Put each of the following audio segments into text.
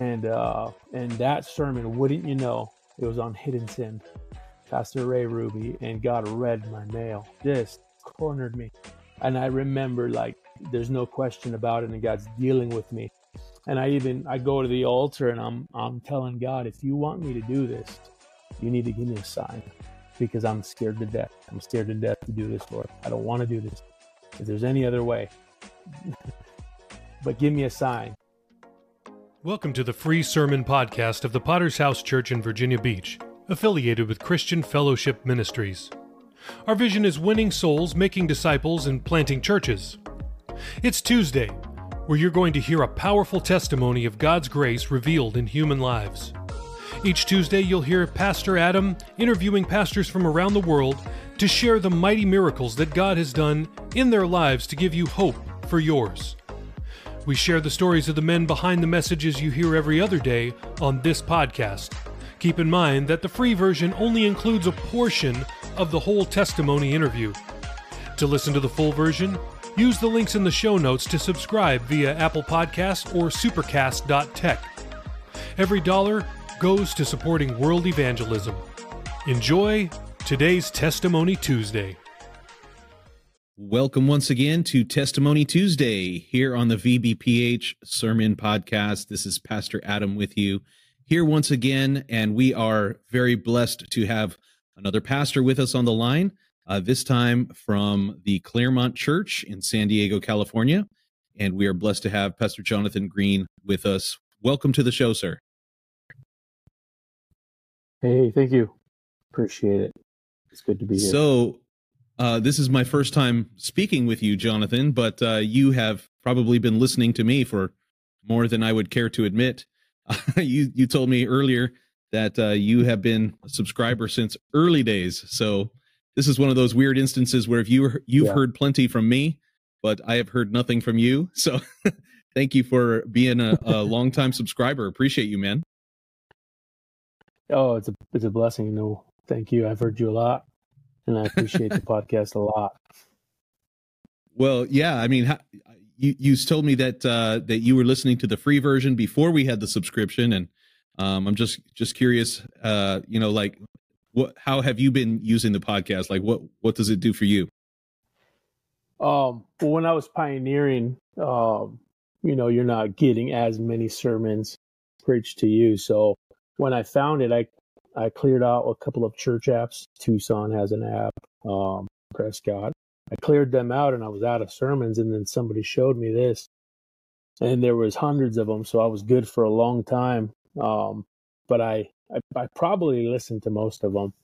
And uh, and that sermon, wouldn't you know, it was on hidden sin. Pastor Ray Ruby, and God read my mail, just cornered me. And I remember like there's no question about it, and God's dealing with me. And I even I go to the altar and I'm I'm telling God, if you want me to do this, you need to give me a sign because I'm scared to death. I'm scared to death to do this, Lord. I don't want to do this. If there's any other way, but give me a sign. Welcome to the free sermon podcast of the Potter's House Church in Virginia Beach, affiliated with Christian Fellowship Ministries. Our vision is winning souls, making disciples, and planting churches. It's Tuesday, where you're going to hear a powerful testimony of God's grace revealed in human lives. Each Tuesday, you'll hear Pastor Adam interviewing pastors from around the world to share the mighty miracles that God has done in their lives to give you hope for yours. We share the stories of the men behind the messages you hear every other day on this podcast. Keep in mind that the free version only includes a portion of the whole testimony interview. To listen to the full version, use the links in the show notes to subscribe via Apple Podcast or supercast.tech. Every dollar goes to supporting world evangelism. Enjoy today's Testimony Tuesday. Welcome once again to Testimony Tuesday here on the VBPH Sermon Podcast. This is Pastor Adam with you here once again, and we are very blessed to have another pastor with us on the line, uh, this time from the Claremont Church in San Diego, California. And we are blessed to have Pastor Jonathan Greene with us. Welcome to the show, sir. Hey, thank you. Appreciate it. It's good to be here. So, uh, this is my first time speaking with you, Jonathan, but uh, you have probably been listening to me for more than I would care to admit. you you told me earlier that uh, you have been a subscriber since early days. So this is one of those weird instances where if you you've yeah. heard plenty from me, but I have heard nothing from you. So thank you for being a, a longtime subscriber. Appreciate you, man. Oh, it's a it's a blessing. No, thank you. I've heard you a lot, and I appreciate the podcast a lot. Well, yeah. I mean, you you told me that uh, that you were listening to the free version before we had the subscription, and um, I'm just just curious. Uh, you know, like what? How have you been using the podcast? Like, what what does it do for you? Um, well, when I was pioneering, um, you know, you're not getting as many sermons preached to you, so when I found it, I I cleared out a couple of church apps. Tucson has an app, um, Prescott. I cleared them out, and I was out of sermons. And then somebody showed me this, and there was hundreds of them. So I was good for a long time. Um, but I, I, I probably listened to most of them,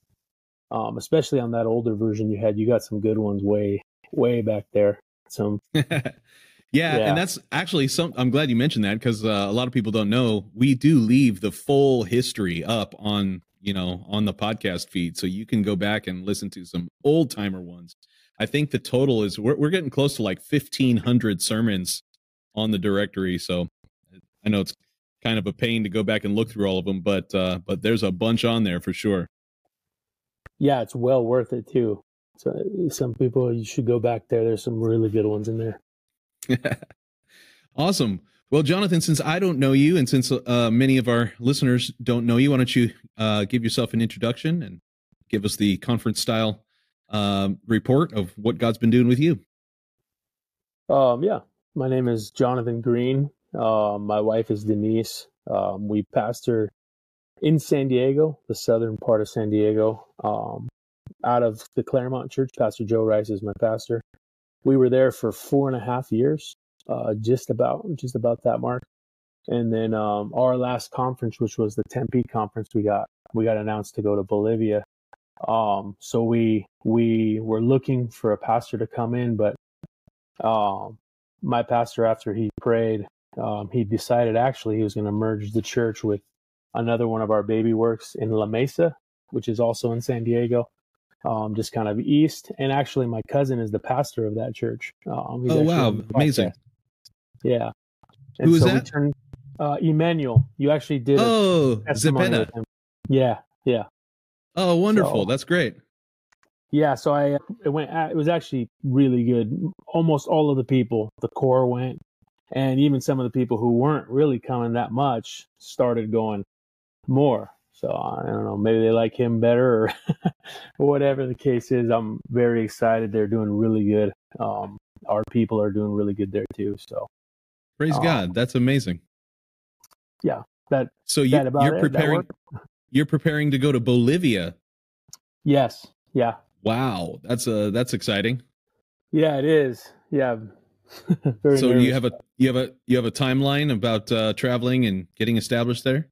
um, especially on that older version you had. You got some good ones way way back there. Some Yeah, yeah, and that's actually some. I'm glad you mentioned that because uh, a lot of people don't know we do leave the full history up on you know on the podcast feed, so you can go back and listen to some old timer ones. I think the total is we're we're getting close to like 1,500 sermons on the directory. So I know it's kind of a pain to go back and look through all of them, but uh, but there's a bunch on there for sure. Yeah, it's well worth it too. So some people you should go back there. There's some really good ones in there. awesome. Well, Jonathan, since I don't know you, and since uh, many of our listeners don't know you, why don't you uh, give yourself an introduction and give us the conference style um, report of what God's been doing with you? Um, yeah, my name is Jonathan Greene. Uh, my wife is Denise. Um, we pastor in San Diego, the southern part of San Diego, um, out of the Claremont Church. Pastor Joe Rice is my pastor we were there for four and a half years, uh, just about just about that mark. And then um, our last conference, which was the Tempe conference, we got we got announced to go to Bolivia. Um, so we we were looking for a pastor to come in, but um, my pastor, after he prayed, um, he decided actually he was going to merge the church with another one of our baby works in La Mesa, which is also in San Diego um, just kind of east. And actually, my cousin is the pastor of that church. Um, oh wow, amazing! Yeah. And Who is so that? Turned, uh, Emmanuel. You actually did. Oh, Zepena. Yeah, yeah. Oh, wonderful! So, That's great. Yeah, so I it went. It was actually really good. Almost all of the people, the core went. and even some of the people who weren't really coming that much started going more. So I don't know, maybe they like him better or whatever the case is. I'm very excited. They're doing really good. Um, our people are doing really good there too. So praise um, God, that's amazing. Yeah, that. So you, that you're preparing. You're preparing to go to Bolivia. Yes. Yeah. Wow, that's uh that's exciting. Yeah, it is. Yeah. so nervous. you have a you have a you have a timeline about uh, traveling and getting established there.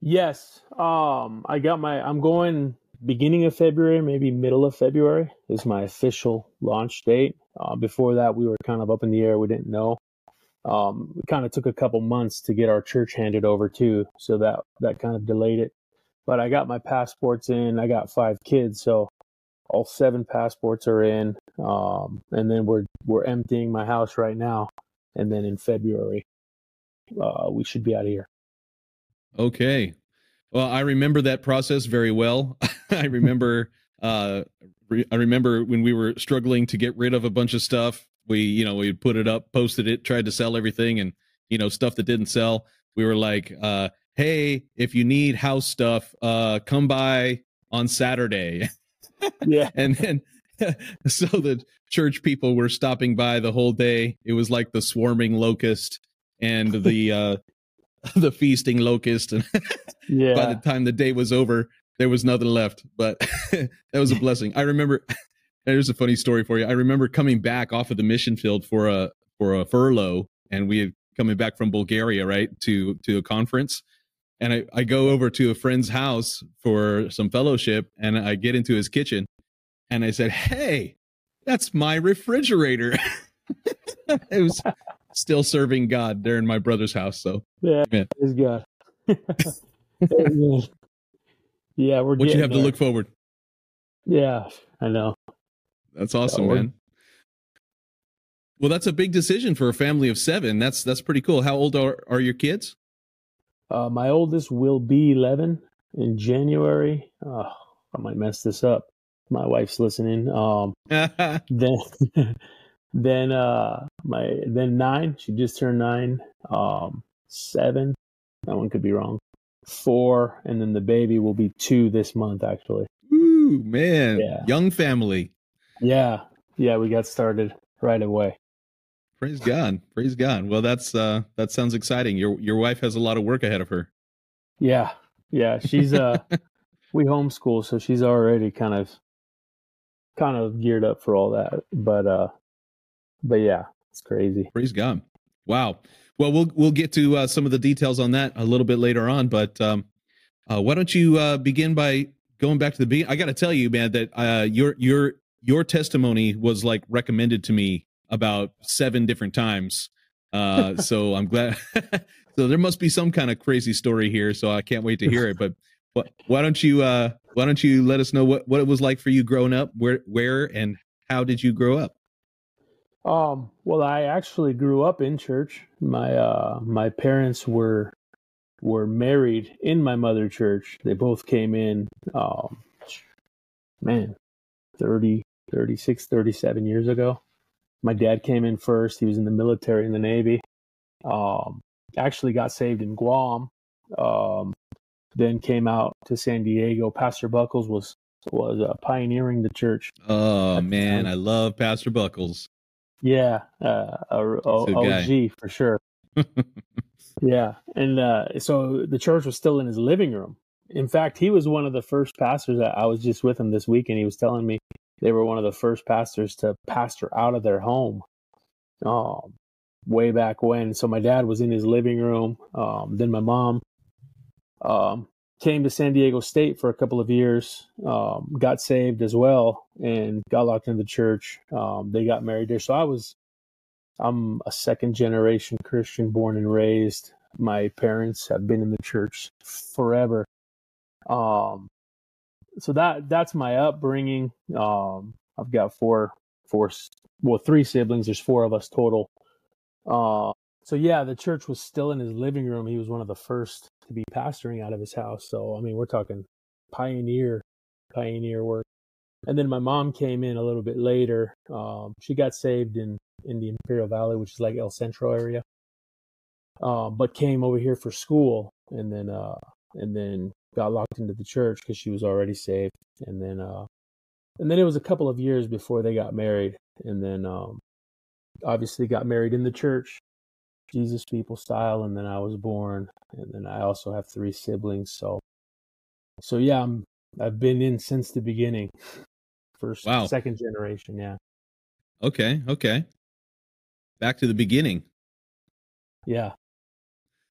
Yes. Um, I got my. I'm going beginning of February, maybe middle of February is my official launch date. Uh, before that, we were kind of up in the air. We didn't know. Um, it kind of took a couple months to get our church handed over too, so that that kind of delayed it. But I got my passports in. I got five kids, so all seven passports are in. Um, and then we're we're emptying my house right now, and then in February, uh, we should be out of here. Okay. Well, I remember that process very well. I remember uh, I remember when we were struggling to get rid of a bunch of stuff. We, you know, we put it up, posted it, tried to sell everything, and you know, stuff that didn't sell. We were like, uh, "Hey, if you need house stuff, uh, come by on Saturday." yeah, and then so the church people were stopping by the whole day. It was like the swarming locust and the uh, the feasting locust, and yeah. by the time the day was over, there was nothing left. But that was a blessing. I remember. There's a funny story for you. I remember coming back off of the mission field for a for a furlough, and we had coming back from Bulgaria, right, to to a conference. And I, I go over to a friend's house for some fellowship, and I get into his kitchen, and I said, "Hey, that's my refrigerator." it was still serving God there in my brother's house. So yeah, it's God. yeah, we're. What you have there. to look forward. Yeah, I know. That's awesome, so man. Well, that's a big decision for a family of seven. That's that's pretty cool. How old are are your kids? Uh, my oldest will be eleven in January. Oh, I might mess this up. My wife's listening. Um, then then uh my then nine, she just turned nine. Um seven, that one could be wrong. Four, and then the baby will be two this month actually. Ooh, man. Yeah. Young family. Yeah. Yeah, we got started right away. Praise God. Praise God. Well that's uh that sounds exciting. Your your wife has a lot of work ahead of her. Yeah. Yeah. She's uh we homeschool, so she's already kind of kind of geared up for all that. But uh but yeah, it's crazy. Praise God. Wow. Well, we'll we'll get to uh, some of the details on that a little bit later on, but um, uh, why don't you uh, begin by going back to the beginning? I got to tell you, man, that uh, your your your testimony was like recommended to me about seven different times. Uh, so I'm glad. so there must be some kind of crazy story here. So I can't wait to hear it. But but why don't you uh, why don't you let us know what what it was like for you growing up? Where where and how did you grow up? Um, well, I actually grew up in church. My uh, my parents were were married in my mother church. They both came in, um, man, 30, 36, 37 years ago. My dad came in first. He was in the military in the Navy. Um, actually got saved in Guam. Um, then came out to San Diego. Pastor Buckles was was uh, pioneering the church. Oh man, I love Pastor Buckles. Yeah, uh, OG for sure. yeah, and uh, so the church was still in his living room. In fact, he was one of the first pastors that I was just with him this week, and he was telling me they were one of the first pastors to pastor out of their home. Um, way back when. So my dad was in his living room. Um, then my mom um, came to San Diego State for a couple of years, um, got saved as well, and got locked into the church. Um, they got married there. So I was, I'm a second generation Christian, born and raised. My parents have been in the church forever. Um, so that that's my upbringing. Um, I've got four, four, well, three siblings. There's four of us total. Uh, so yeah, the church was still in his living room. He was one of the first to be pastoring out of his house. So I mean, we're talking pioneer, pioneer work. and then my mom came in a little bit later. Um, she got saved in in the Imperial Valley, which is like El Centro area, um, but came over here for school, and then uh, and then got locked into the church because she was already saved, and then uh, and then it was a couple of years before they got married, and then um, obviously got married in the church, Jesus people style, and then I was born, and then I also have three siblings, so so yeah, I'm I've been in since the beginning, first wow. second generation, yeah. Okay, okay. Back to the beginning. Yeah.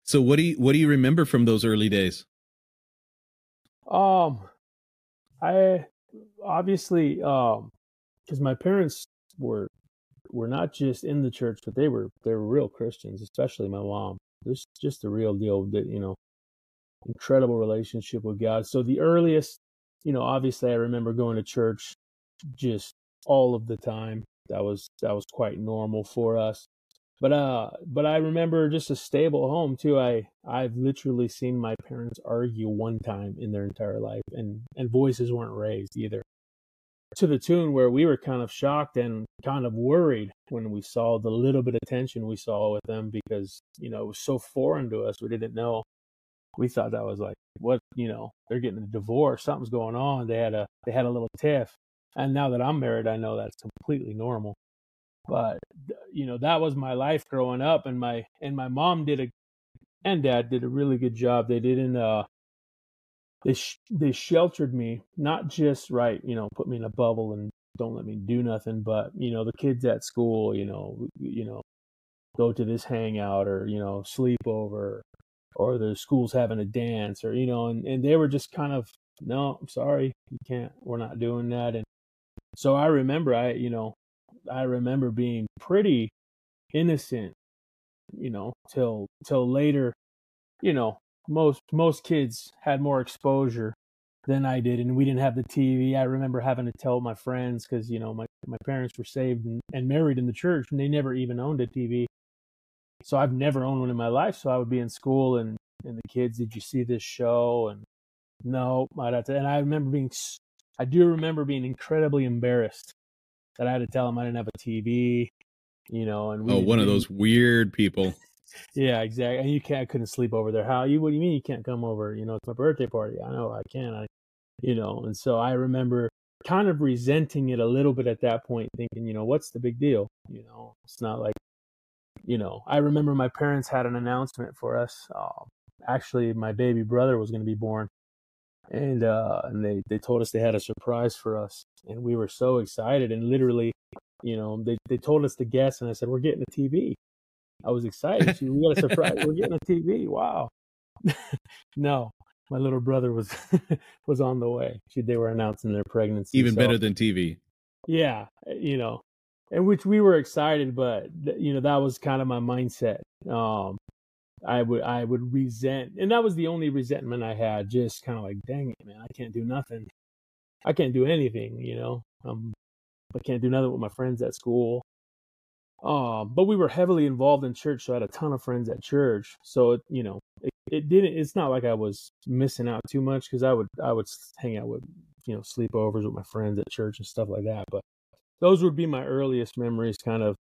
So what do you what do you remember from those early days? Um, I obviously um because my parents were were not just in the church, but they were they were real Christians, especially my mom. There's just a real deal that you know, incredible relationship with God. So the earliest, you know, obviously I remember going to church just all of the time. That was that was quite normal for us. But uh but I remember just a stable home too. I I've literally seen my parents argue one time in their entire life and and voices weren't raised either. To the tune where we were kind of shocked and kind of worried when we saw the little bit of tension we saw with them because, you know, it was so foreign to us. We didn't know. We thought that was like what, you know, they're getting a divorce, something's going on. They had a they had a little tiff. And now that I'm married, I know that's completely normal but you know that was my life growing up and my and my mom did a and dad did a really good job. They didn't uh they sh- they sheltered me not just right you know put me in a bubble and don't let me do nothing but you know the kids at school you know you know go to this hangout or you know sleep over or the school's having a dance or you know and, and they were just kind of no i'm sorry you can't we're not doing that and so i remember i you know I remember being pretty innocent, you know, till till later. You know, most most kids had more exposure than I did, and we didn't have the TV. I remember having to tell my friends because you know my my parents were saved and, and married in the church, and they never even owned a TV. So I've never owned one in my life. So I would be in school, and and the kids, did you see this show? And no, I'd have to. And I remember being, I do remember being incredibly embarrassed that I had to tell him I didn't have a TV, you know, and we, oh, one of those weird people. yeah, exactly. And you can't, I couldn't sleep over there. How you? What do you mean you can't come over? You know, it's my birthday party. I know I can. I, you know, and so I remember kind of resenting it a little bit at that point, thinking, you know, what's the big deal? You know, it's not like, you know, I remember my parents had an announcement for us. Uh, actually, my baby brother was going to be born and uh, and they they told us they had a surprise for us, and we were so excited. And literally, you know, they they told us to guess, and I said, "We're getting a TV." I was excited. She, we got a surprise. We're getting a TV. Wow. no, my little brother was was on the way. She, they were announcing their pregnancy. Even so, better than TV. Yeah, you know, and which we were excited, but you know that was kind of my mindset. Um, I would I would resent, and that was the only resentment I had. Just kind of like, dang it, man, I can't do nothing. I can't do anything, you know. Um, I can't do nothing with my friends at school. Um, but we were heavily involved in church, so I had a ton of friends at church. So it, you know, it, it didn't. It's not like I was missing out too much because I would I would hang out with you know sleepovers with my friends at church and stuff like that. But those would be my earliest memories, kind of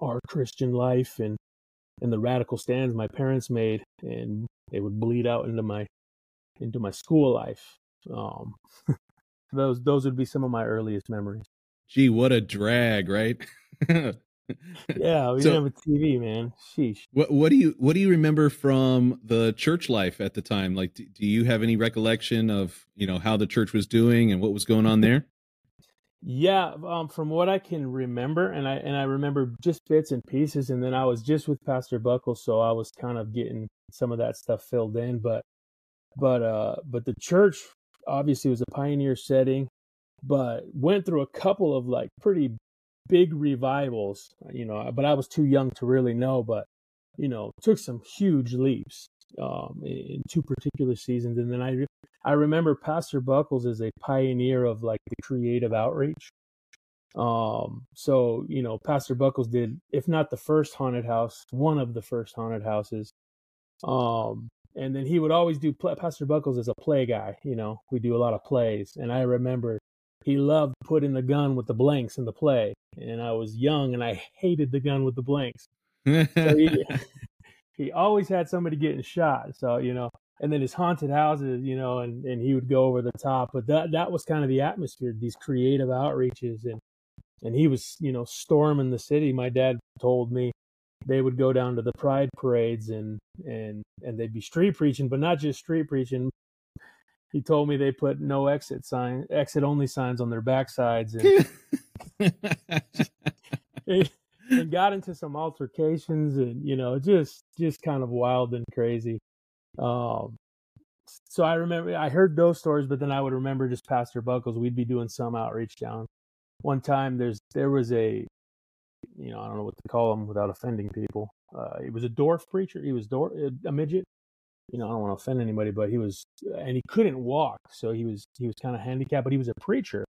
our Christian life and and the radical stands my parents made, and they would bleed out into my into my school life. Um, those those would be some of my earliest memories. Gee, what a drag, right? yeah, we so, didn't have a TV, man. Sheesh. What what do you what do you remember from the church life at the time? Like, do, do you have any recollection of you know how the church was doing and what was going on there? Yeah, um, from what I can remember, and I and I remember just bits and pieces, and then I was just with Pastor Buckle, so I was kind of getting some of that stuff filled in. But but uh, but the church obviously was a pioneer setting, but went through a couple of like pretty big revivals, you know. But I was too young to really know, but you know, took some huge leaps um, in two particular seasons, and then I I remember Pastor Buckles is a pioneer of like the creative outreach. Um, so you know, Pastor Buckles did, if not the first haunted house, one of the first haunted houses. Um, and then he would always do. Pastor Buckles is a play guy. You know, we do a lot of plays, and I remember he loved putting the gun with the blanks in the play. And I was young and I hated the gun with the blanks. So he, he always had somebody getting shot. So, you know, and then his haunted houses, you know, and, and he would go over the top. But that that was kind of the atmosphere, these creative outreaches and and he was, you know, storming the city. My dad told me they would go down to the pride parades and and and they'd be street preaching, but not just street preaching. He told me they put no exit sign, exit only signs on their backsides, and, and got into some altercations, and you know, just just kind of wild and crazy. Um, so I remember I heard those stories, but then I would remember just Pastor Buckles. We'd be doing some outreach down. One time, there's there was a you know, I don't know what to call him without offending people. Uh, he was a dwarf preacher. He was dwarf, a midget. You know, I don't want to offend anybody, but he was, and he couldn't walk, so he was he was kind of handicapped. But he was a preacher,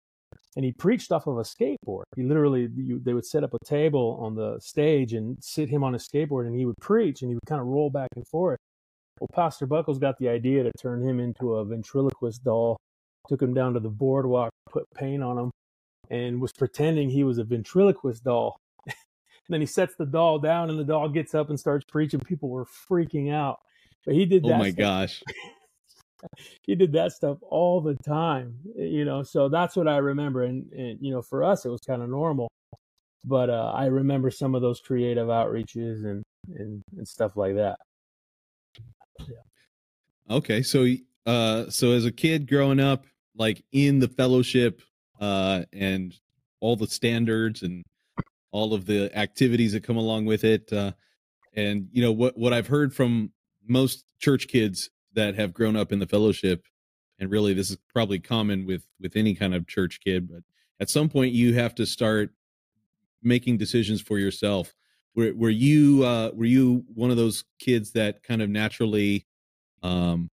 and he preached off of a skateboard. He literally, you, they would set up a table on the stage and sit him on a skateboard, and he would preach, and he would kind of roll back and forth. Well, Pastor Buckles got the idea to turn him into a ventriloquist doll. Took him down to the boardwalk, put paint on him, and was pretending he was a ventriloquist doll then he sets the doll down and the doll gets up and starts preaching. People were freaking out. But he did oh that. Oh my stuff. gosh. he did that stuff all the time, you know. So that's what I remember. And, and you know, for us, it was kind of normal. But uh, I remember some of those creative outreaches and, and, and stuff like that. Yeah. Okay. So, uh, so as a kid growing up, like in the fellowship, uh, and all the standards and all of the activities that come along with it. Uh, and you know what what I've heard from most church kids that have grown up in the fellowship, and really this is probably common with with any kind of church kid, but at some point you have to start making decisions for yourself. Were were you uh, were you one of those kids that kind of naturally um,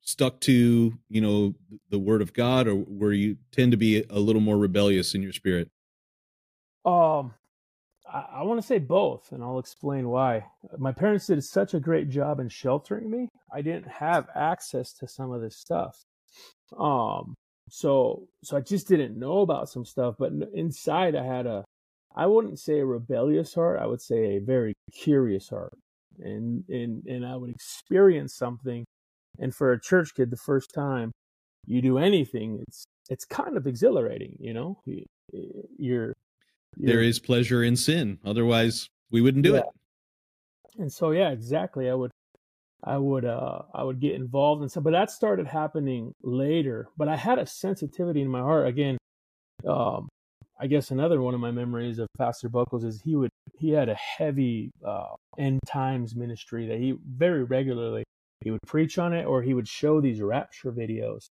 stuck to you know the word of God, or were you tend to be a little more rebellious in your spirit? Um, I, I want to say both, and I'll explain why. My parents did such a great job in sheltering me. I didn't have access to some of this stuff. Um, so so I just didn't know about some stuff. But inside, I had a, I wouldn't say a rebellious heart. I would say a very curious heart, and and and I would experience something. And for a church kid, the first time you do anything, it's it's kind of exhilarating. You know, you're there is pleasure in sin. Otherwise, we wouldn't do yeah. it. And so, yeah, exactly. I would, I would, uh, I would get involved in stuff, but that started happening later. But I had a sensitivity in my heart. Again, um, I guess another one of my memories of Pastor Buckles is he would, he had a heavy uh, end times ministry that he very regularly he would preach on it or he would show these rapture videos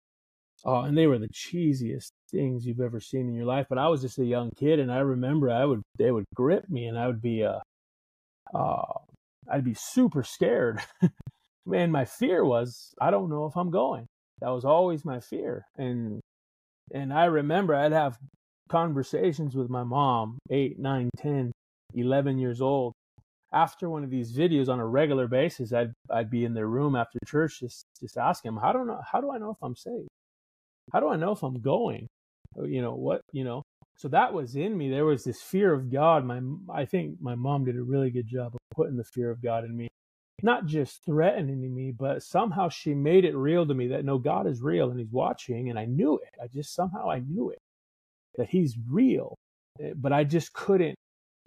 Oh, and they were the cheesiest things you've ever seen in your life. But I was just a young kid, and I remember I would they would grip me, and I would be uh, uh I'd be super scared. Man, my fear was I don't know if I'm going. That was always my fear, and and I remember I'd have conversations with my mom, eight, nine, ten, eleven years old. After one of these videos on a regular basis, I'd I'd be in their room after church, just just asking them, how do I know how do I know if I'm saved? how do I know if I'm going? Oh, you know what? You know. So that was in me. There was this fear of God. My I think my mom did a really good job of putting the fear of God in me, not just threatening me, but somehow she made it real to me that no, God is real and He's watching, and I knew it. I just somehow I knew it that He's real, eh, but I just couldn't.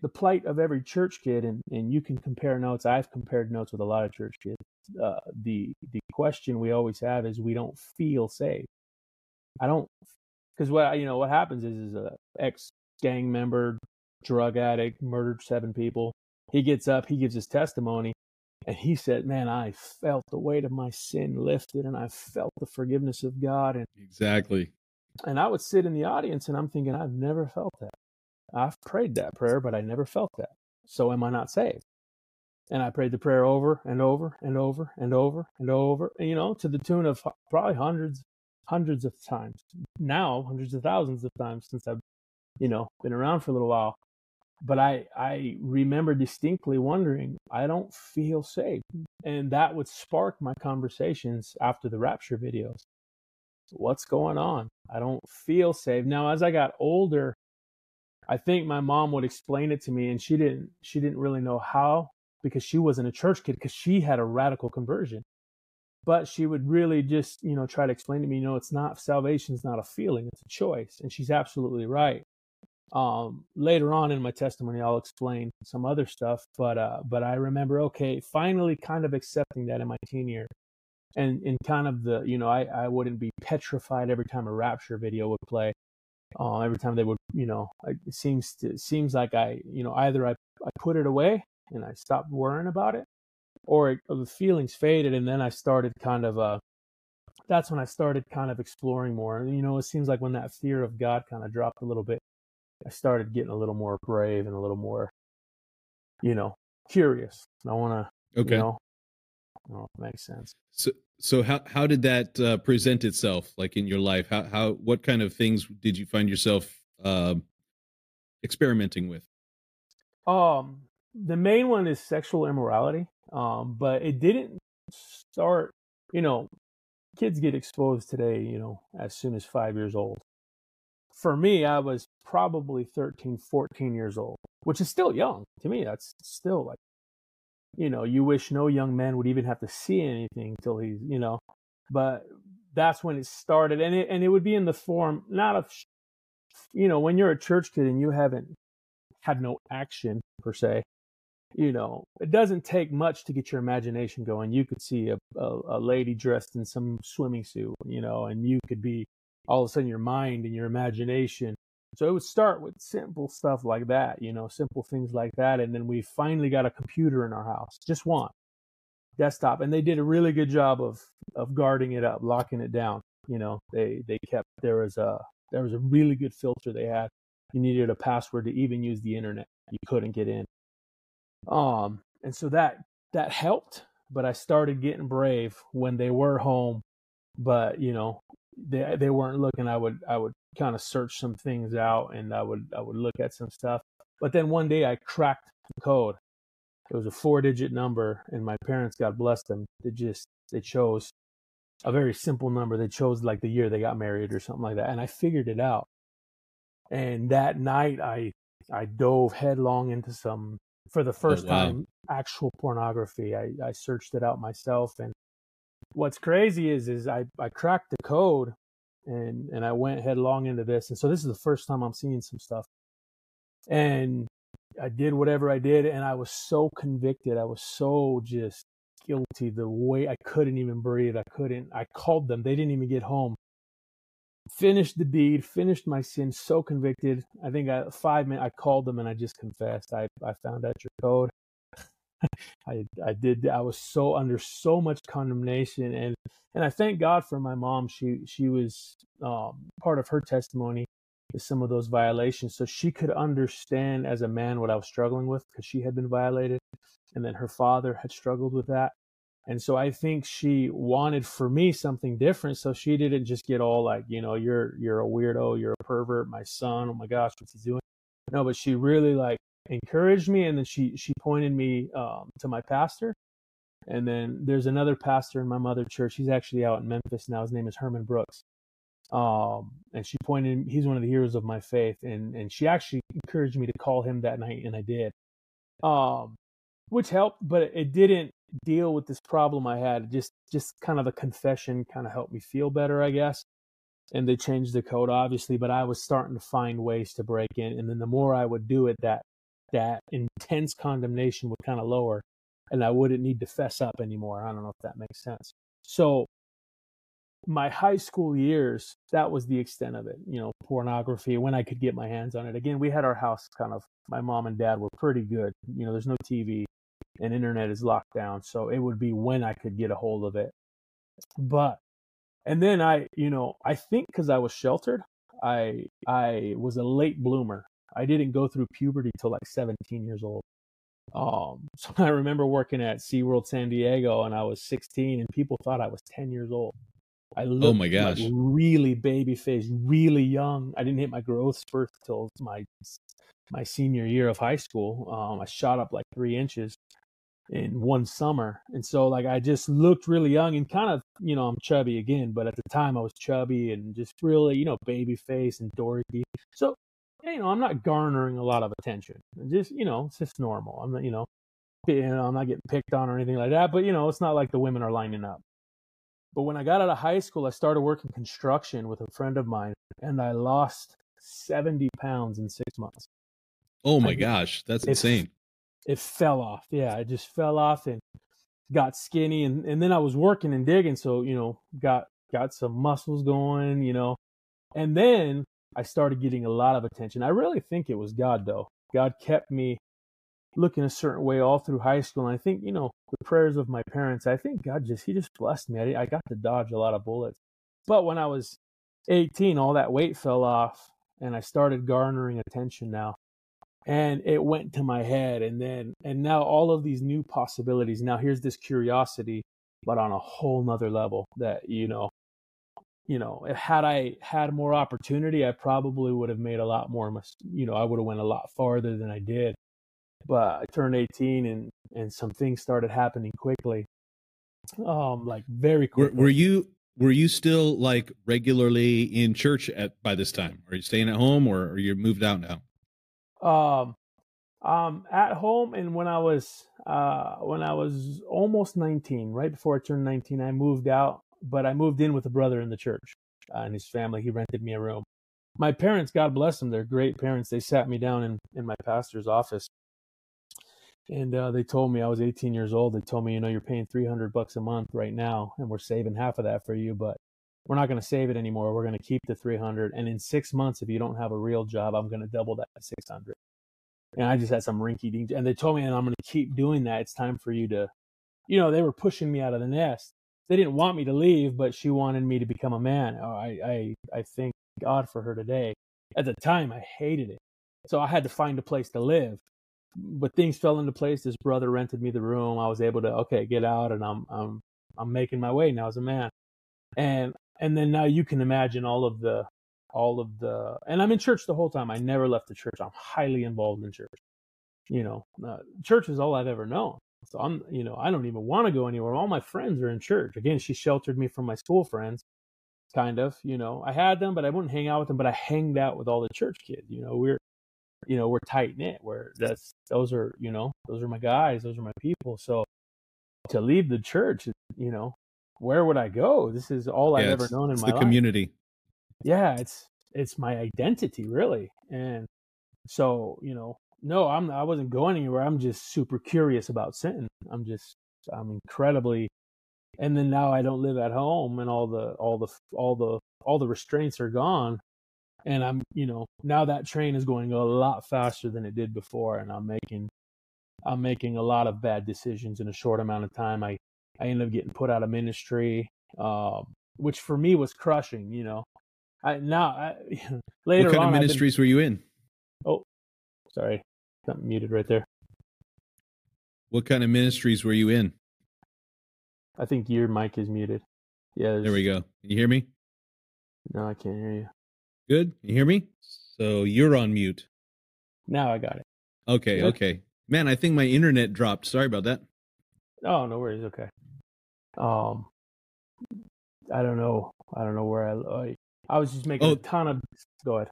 The plight of every church kid, and, and you can compare notes. I've compared notes with a lot of church kids. Uh, the the question we always have is we don't feel safe. I don't because what you know what happens is is a ex gang member, drug addict, murdered seven people. He gets up, he gives his testimony, and he said, "Man, I felt the weight of my sin lifted, and I felt the forgiveness of God." And exactly. And I would sit in the audience, and I'm thinking, I've never felt that. I've prayed that prayer, but I never felt that. So am I not saved? And I prayed the prayer over and over and over and over and over, you know, to the tune of probably hundreds hundreds of times now, hundreds of thousands of times since I've, you know, been around for a little while. But I, I remember distinctly wondering, I don't feel safe. And that would spark my conversations after the rapture videos. what's going on? I don't feel safe. Now, as I got older, I think my mom would explain it to me and she didn't she didn't really know how because she wasn't a church kid because she had a radical conversion. But she would really just, you know, try to explain to me, you know, it's not salvation's not a feeling, it's a choice. And she's absolutely right. Um, later on in my testimony, I'll explain some other stuff, but uh, but I remember, okay, finally, kind of accepting that in my teen year, and in kind of the, you know, I I wouldn't be petrified every time a Rapture video would play, uh, every time they would, you know, it seems to, seems like I, you know, either I I put it away and I stopped worrying about it, or, it, the feelings faded, and then I started kind of uh, that's when I started kind of exploring more. And you know, it seems like when that fear of God kind of dropped a little bit, I started getting a little more brave and a little more, you know, curious. I want to, okay. you know, I don't know if it makes sense. So, so how how did that uh, present itself, like in your life? How how what kind of things did you find yourself uh, experimenting with? Um, the main one is sexual immorality. Um, but it didn't start. You know, kids get exposed today. You know, as soon as five years old for me, I was probably 13, 14 years old, which is still young. To me, that's still like, you know, you wish no young man would even have to see anything till he's, you know, but that's when it started. And it, and it would be in the form, not of, you know, when you're a church kid and you haven't had no action per se, you know, it doesn't take much to get your imagination going. You could see a, a, a lady dressed in some swimming suit, you know, and you could be all of a sudden your mind and your imagination. So it would start with simple stuff like that, you know, simple things like that. And then we finally got a computer in our house, just one desktop. And they did a really good job of, of guarding it up, locking it down. You know, they, they kept, there was a, there was a really good filter they had. You needed a password to even use the internet. You couldn't get in. Um, and so that, that helped, but I started getting brave when they were home. But, you know, they they weren't looking, I would I would kind of search some things out and I would I would look at some stuff. But then one day I cracked the code. It was a four digit number and my parents, God bless them, they just they chose a very simple number. They chose like the year they got married or something like that. And I figured it out. And that night I I dove headlong into some for the first oh, wow. time actual pornography. I, I searched it out myself and what's crazy is is I, I cracked the code and and I went headlong into this. And so this is the first time I'm seeing some stuff. And I did whatever I did and I was so convicted. I was so just guilty the way I couldn't even breathe. I couldn't I called them. They didn't even get home. Finished the deed, finished my sin, so convicted. I think I five minutes I called them and I just confessed. I, I found out your code. I I did I was so under so much condemnation and and I thank God for my mom. She she was um, part of her testimony is some of those violations, so she could understand as a man what I was struggling with because she had been violated, and then her father had struggled with that, and so I think she wanted for me something different. So she didn't just get all like you know you're you're a weirdo, you're a pervert, my son. Oh my gosh, what's he doing? No, but she really like encouraged me and then she she pointed me um, to my pastor and then there's another pastor in my mother church he's actually out in memphis now his name is herman brooks um, and she pointed he's one of the heroes of my faith and and she actually encouraged me to call him that night and i did um, which helped but it didn't deal with this problem i had just just kind of the confession kind of helped me feel better i guess and they changed the code obviously but i was starting to find ways to break in and then the more i would do it that that intense condemnation would kind of lower and I wouldn't need to fess up anymore. I don't know if that makes sense. So my high school years, that was the extent of it, you know, pornography when I could get my hands on it. Again, we had our house kind of my mom and dad were pretty good. You know, there's no TV and internet is locked down, so it would be when I could get a hold of it. But and then I, you know, I think cuz I was sheltered, I I was a late bloomer. I didn't go through puberty till like 17 years old. Um, so I remember working at SeaWorld San Diego and I was 16 and people thought I was 10 years old. I looked oh my gosh. Like really baby face, really young. I didn't hit my growth spurt till my my senior year of high school. Um, I shot up like three inches, in one summer. And so like I just looked really young and kind of, you know, I'm chubby again, but at the time I was chubby and just really, you know, baby face and dorky. So, you know, I'm not garnering a lot of attention. Just, you know, it's just normal. I'm not, you know, you know, I'm not getting picked on or anything like that, but you know, it's not like the women are lining up. But when I got out of high school, I started working construction with a friend of mine and I lost 70 pounds in six months. Oh my I, gosh, that's insane it fell off. Yeah, it just fell off and got skinny and, and then I was working and digging, so you know, got got some muscles going, you know. And then I started getting a lot of attention. I really think it was God though. God kept me looking a certain way all through high school. And I think, you know, the prayers of my parents, I think God just, He just blessed me. I, I got to dodge a lot of bullets. But when I was 18, all that weight fell off and I started garnering attention now and it went to my head and then and now all of these new possibilities. Now here's this curiosity but on a whole nother level that you know you know had i had more opportunity i probably would have made a lot more you know i would have went a lot farther than i did. But i turned 18 and and some things started happening quickly. Um like very quickly. were, were you were you still like regularly in church at by this time? Are you staying at home or are you moved out now um, um, at home, and when I was uh, when I was almost 19, right before I turned 19, I moved out, but I moved in with a brother in the church uh, and his family. He rented me a room. My parents, God bless them, they're great parents. They sat me down in in my pastor's office, and uh, they told me I was 18 years old. They told me, you know, you're paying 300 bucks a month right now, and we're saving half of that for you, but we're not going to save it anymore. We're going to keep the 300. And in six months, if you don't have a real job, I'm going to double that to 600. And I just had some rinky dink. And they told me, and I'm going to keep doing that. It's time for you to, you know, they were pushing me out of the nest. They didn't want me to leave, but she wanted me to become a man. Oh, I, I, I thank God for her today. At the time, I hated it. So I had to find a place to live. But things fell into place. This brother rented me the room. I was able to, okay, get out and I'm, I'm, I'm making my way now as a man. And and then now you can imagine all of the all of the and i'm in church the whole time. I never left the church. I'm highly involved in church. You know uh, church is all i've ever known. So i'm you know i don't even want to go anywhere. All my friends are in church. Again she sheltered me from my school friends kind of you know. I had them but i wouldn't hang out with them but i hanged out with all the church kids you know. We're you know we're tight knit where that's those are you know those are my guys those are my people. So to leave the church you know where would I go? This is all yeah, I've ever known in my the life. community. Yeah, it's it's my identity really, and so you know, no, I'm I wasn't going anywhere. I'm just super curious about sin. I'm just I'm incredibly, and then now I don't live at home, and all the all the all the all the restraints are gone, and I'm you know now that train is going a lot faster than it did before, and I'm making I'm making a lot of bad decisions in a short amount of time. I I ended up getting put out of ministry, um, which for me was crushing. You know, I now I, later what kind on, of ministries been, were you in? Oh, sorry, something muted right there. What kind of ministries were you in? I think your mic is muted. Yeah, there we go. Can you hear me? No, I can't hear you. Good. Can you hear me? So you're on mute. Now I got it. Okay. Okay. Man, I think my internet dropped. Sorry about that. Oh, no worries. Okay. Um, I don't know. I don't know where I. I was just making oh, a ton of. Go ahead.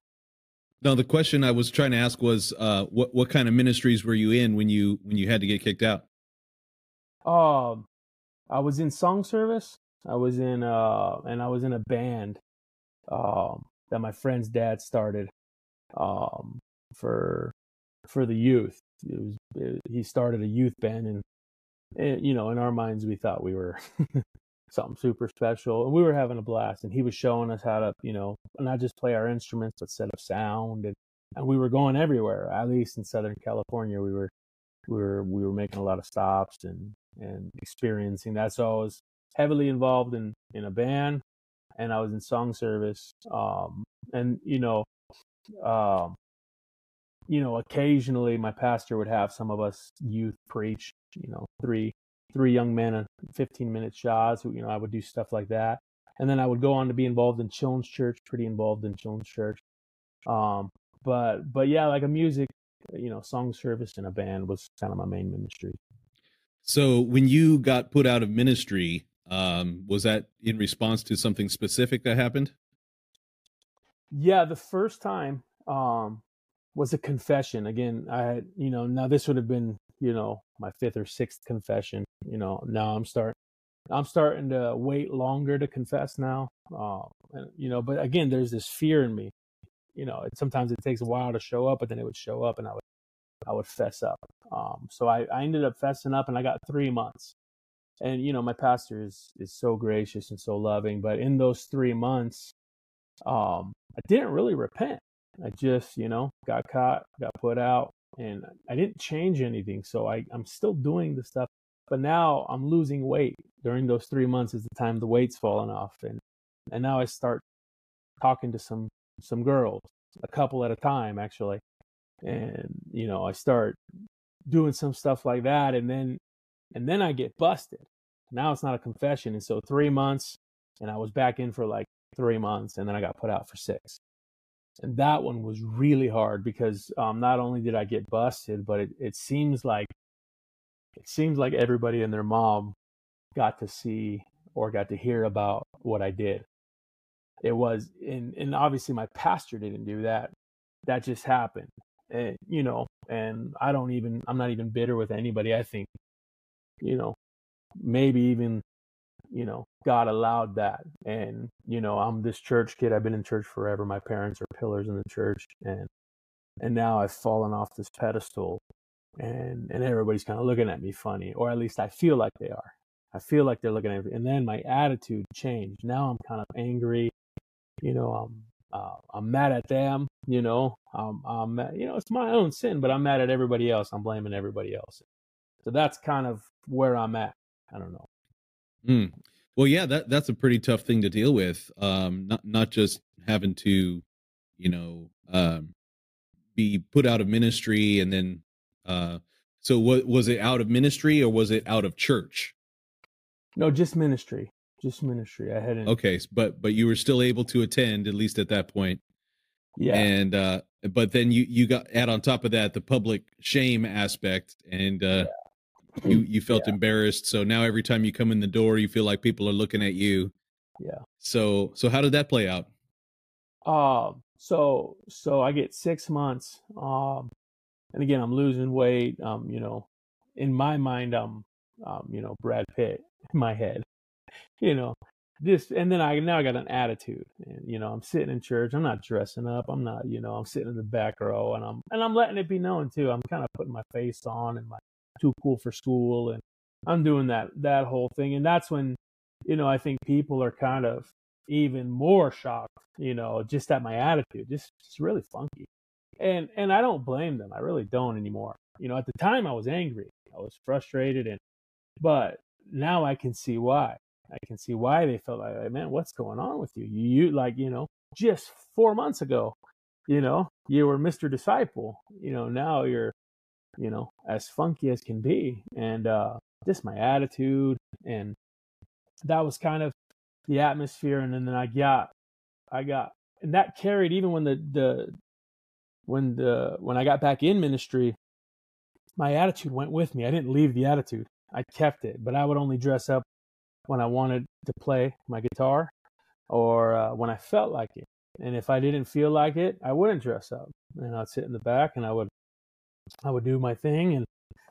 No, the question I was trying to ask was, uh, what what kind of ministries were you in when you when you had to get kicked out? Um, I was in song service. I was in uh, and I was in a band, um, that my friend's dad started, um, for for the youth. It was it, he started a youth band and and, you know, in our minds, we thought we were something super special, and we were having a blast. And he was showing us how to, you know, not just play our instruments, but set up sound, and and we were going everywhere. At least in Southern California, we were we were we were making a lot of stops and and experiencing that. So I was heavily involved in in a band, and I was in song service. Um, and you know, um, you know, occasionally my pastor would have some of us youth preach, you know, three three young men and 15 minute shots. You know, I would do stuff like that. And then I would go on to be involved in children's church, pretty involved in children's church. Um, but but yeah, like a music, you know, song service in a band was kind of my main ministry. So when you got put out of ministry, um, was that in response to something specific that happened? Yeah, the first time um, was a confession. Again, I had, you know, now this would have been, you know, my fifth or sixth confession. You know, now I'm starting, I'm starting to wait longer to confess now. Uh, and, you know, but again, there's this fear in me. You know, it, sometimes it takes a while to show up, but then it would show up, and I would, I would fess up. Um, so I, I ended up fessing up, and I got three months. And you know, my pastor is is so gracious and so loving, but in those three months, um, I didn't really repent. I just, you know, got caught, got put out, and I didn't change anything. So I, I'm still doing the stuff, but now I'm losing weight. During those three months is the time the weight's falling off, and and now I start talking to some some girls, a couple at a time actually, and you know I start doing some stuff like that, and then and then I get busted. Now it's not a confession, and so three months, and I was back in for like three months, and then I got put out for six and that one was really hard because um, not only did I get busted, but it, it seems like it seems like everybody and their mom got to see or got to hear about what I did. It was, and and obviously my pastor didn't do that. That just happened, and you know, and I don't even, I'm not even bitter with anybody. I think, you know, maybe even you know, God allowed that. And, you know, I'm this church kid. I've been in church forever. My parents are pillars in the church. And, and now I've fallen off this pedestal and, and everybody's kind of looking at me funny, or at least I feel like they are. I feel like they're looking at me. And then my attitude changed. Now I'm kind of angry. You know, I'm, uh, I'm mad at them. You know, I'm, I'm you know, it's my own sin, but I'm mad at everybody else. I'm blaming everybody else. So that's kind of where I'm at. I don't know. Mm. Well, yeah, that that's a pretty tough thing to deal with. Um, not not just having to, you know, um, be put out of ministry and then. Uh, so, what was it out of ministry or was it out of church? No, just ministry. Just ministry. I hadn't. Okay, but but you were still able to attend at least at that point. Yeah. And uh, but then you you got add on top of that the public shame aspect, and uh, you you felt yeah. embarrassed so now every time you come in the door you feel like people are looking at you. Yeah. So so how did that play out? Um so so i get six months um and again i'm losing weight um you know in my mind i'm um you know brad pitt in my head you know this and then i now i got an attitude and you know i'm sitting in church i'm not dressing up i'm not you know i'm sitting in the back row and i'm and i'm letting it be known too i'm kind of putting my face on and my too cool for school and I'm doing that that whole thing and that's when you know I think people are kind of even more shocked you know just at my attitude just it's really funky. And and I don't blame them I really don't anymore. You know at the time I was angry I was frustrated and but now I can see why. I can see why they felt like man what's going on with you? You, you like you know just 4 months ago you know you were Mr. Disciple you know now you're you know, as funky as can be. And uh, just my attitude. And that was kind of the atmosphere. And then, I got, I got, and that carried even when the, the, when the, when I got back in ministry, my attitude went with me. I didn't leave the attitude. I kept it, but I would only dress up when I wanted to play my guitar or uh, when I felt like it. And if I didn't feel like it, I wouldn't dress up. And I'd sit in the back and I would I would do my thing and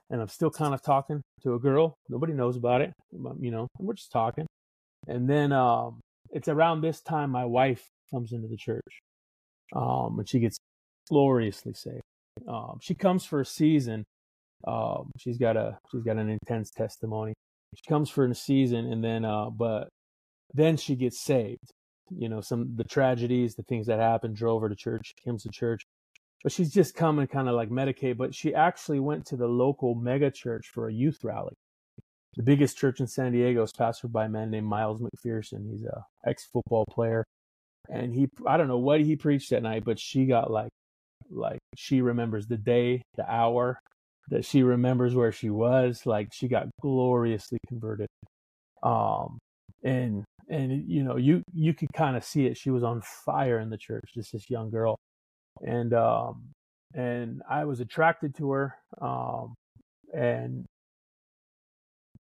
and I'm still kind of talking to a girl. Nobody knows about it, but, you know, we're just talking. And then um, it's around this time my wife comes into the church, um, and she gets gloriously saved. Um, she comes for a season. Um, she's got a she's got an intense testimony. She comes for a season, and then uh, but then she gets saved. You know, some the tragedies, the things that happened drove her to church. She comes to church, but she's just come and kind of like medicate. But she actually went to the local mega church for a youth rally. The biggest church in San Diego is pastored by a man named Miles McPherson. He's a ex football player, and he I don't know what he preached that night, but she got like like she remembers the day, the hour that she remembers where she was. Like she got gloriously converted. Um, and and you know you you could kind of see it. She was on fire in the church. Just this young girl and um, and I was attracted to her, um, and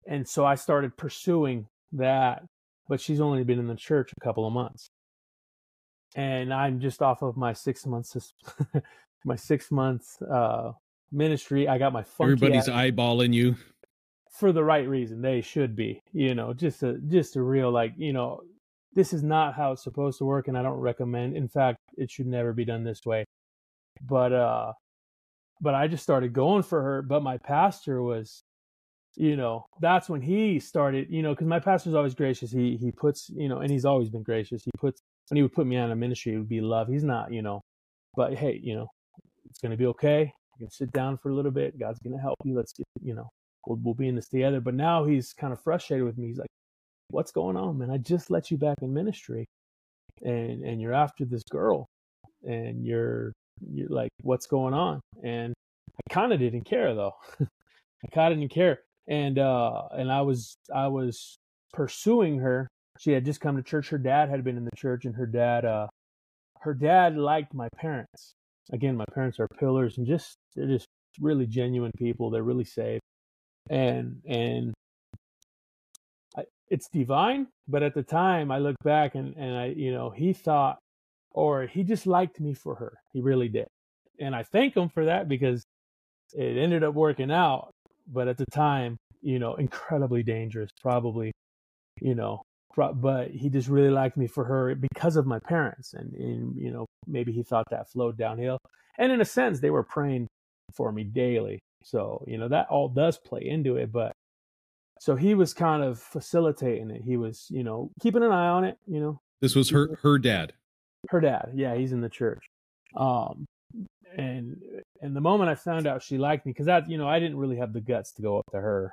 and so I started pursuing that. But she's only been in the church a couple of months, and I'm just off of my six months my six months uh, ministry. I got my everybody's eyeballing you for the right reason. They should be, you know, just a just a real like you know this is not how it's supposed to work and i don't recommend in fact it should never be done this way. But uh but i just started going for her but my pastor was you know that's when he started you know because my pastor's always gracious. He he puts you know and he's always been gracious. He puts when he would put me on a ministry it would be love. He's not you know but hey you know it's to be okay. You can sit down for a little bit. God's to help you. Let's get you know we'll, we'll be in this together. But now he's kind of frustrated with me. He's like what's going on, man? I just let you back in ministry, and and you're after this girl, and you're you're like, what's going on? And I kind of didn't care though. I kind of didn't care, and uh, and I was I was pursuing her. She had just come to church. Her dad had been in the church, and her dad uh, her dad liked my parents. Again, my parents are pillars, and just they're just really genuine people. They're really safe, and and it's divine but at the time i look back and and i you know he thought or he just liked me for her. He really did. And i thank him for that because it ended up working out but at the time you know incredibly dangerous probably you know but he just really liked me for her because of my parents. And, and you know maybe he thought that flowed downhill. And in a sense they were praying for me daily. So you know that all does play into it but so he was kind of facilitating it. He was, you know, keeping an eye on it. You know, this was her her dad. Her dad, yeah, he's in the church. Um, and and the moment I found out she liked me, because that, you know, I didn't really have the guts to go up to her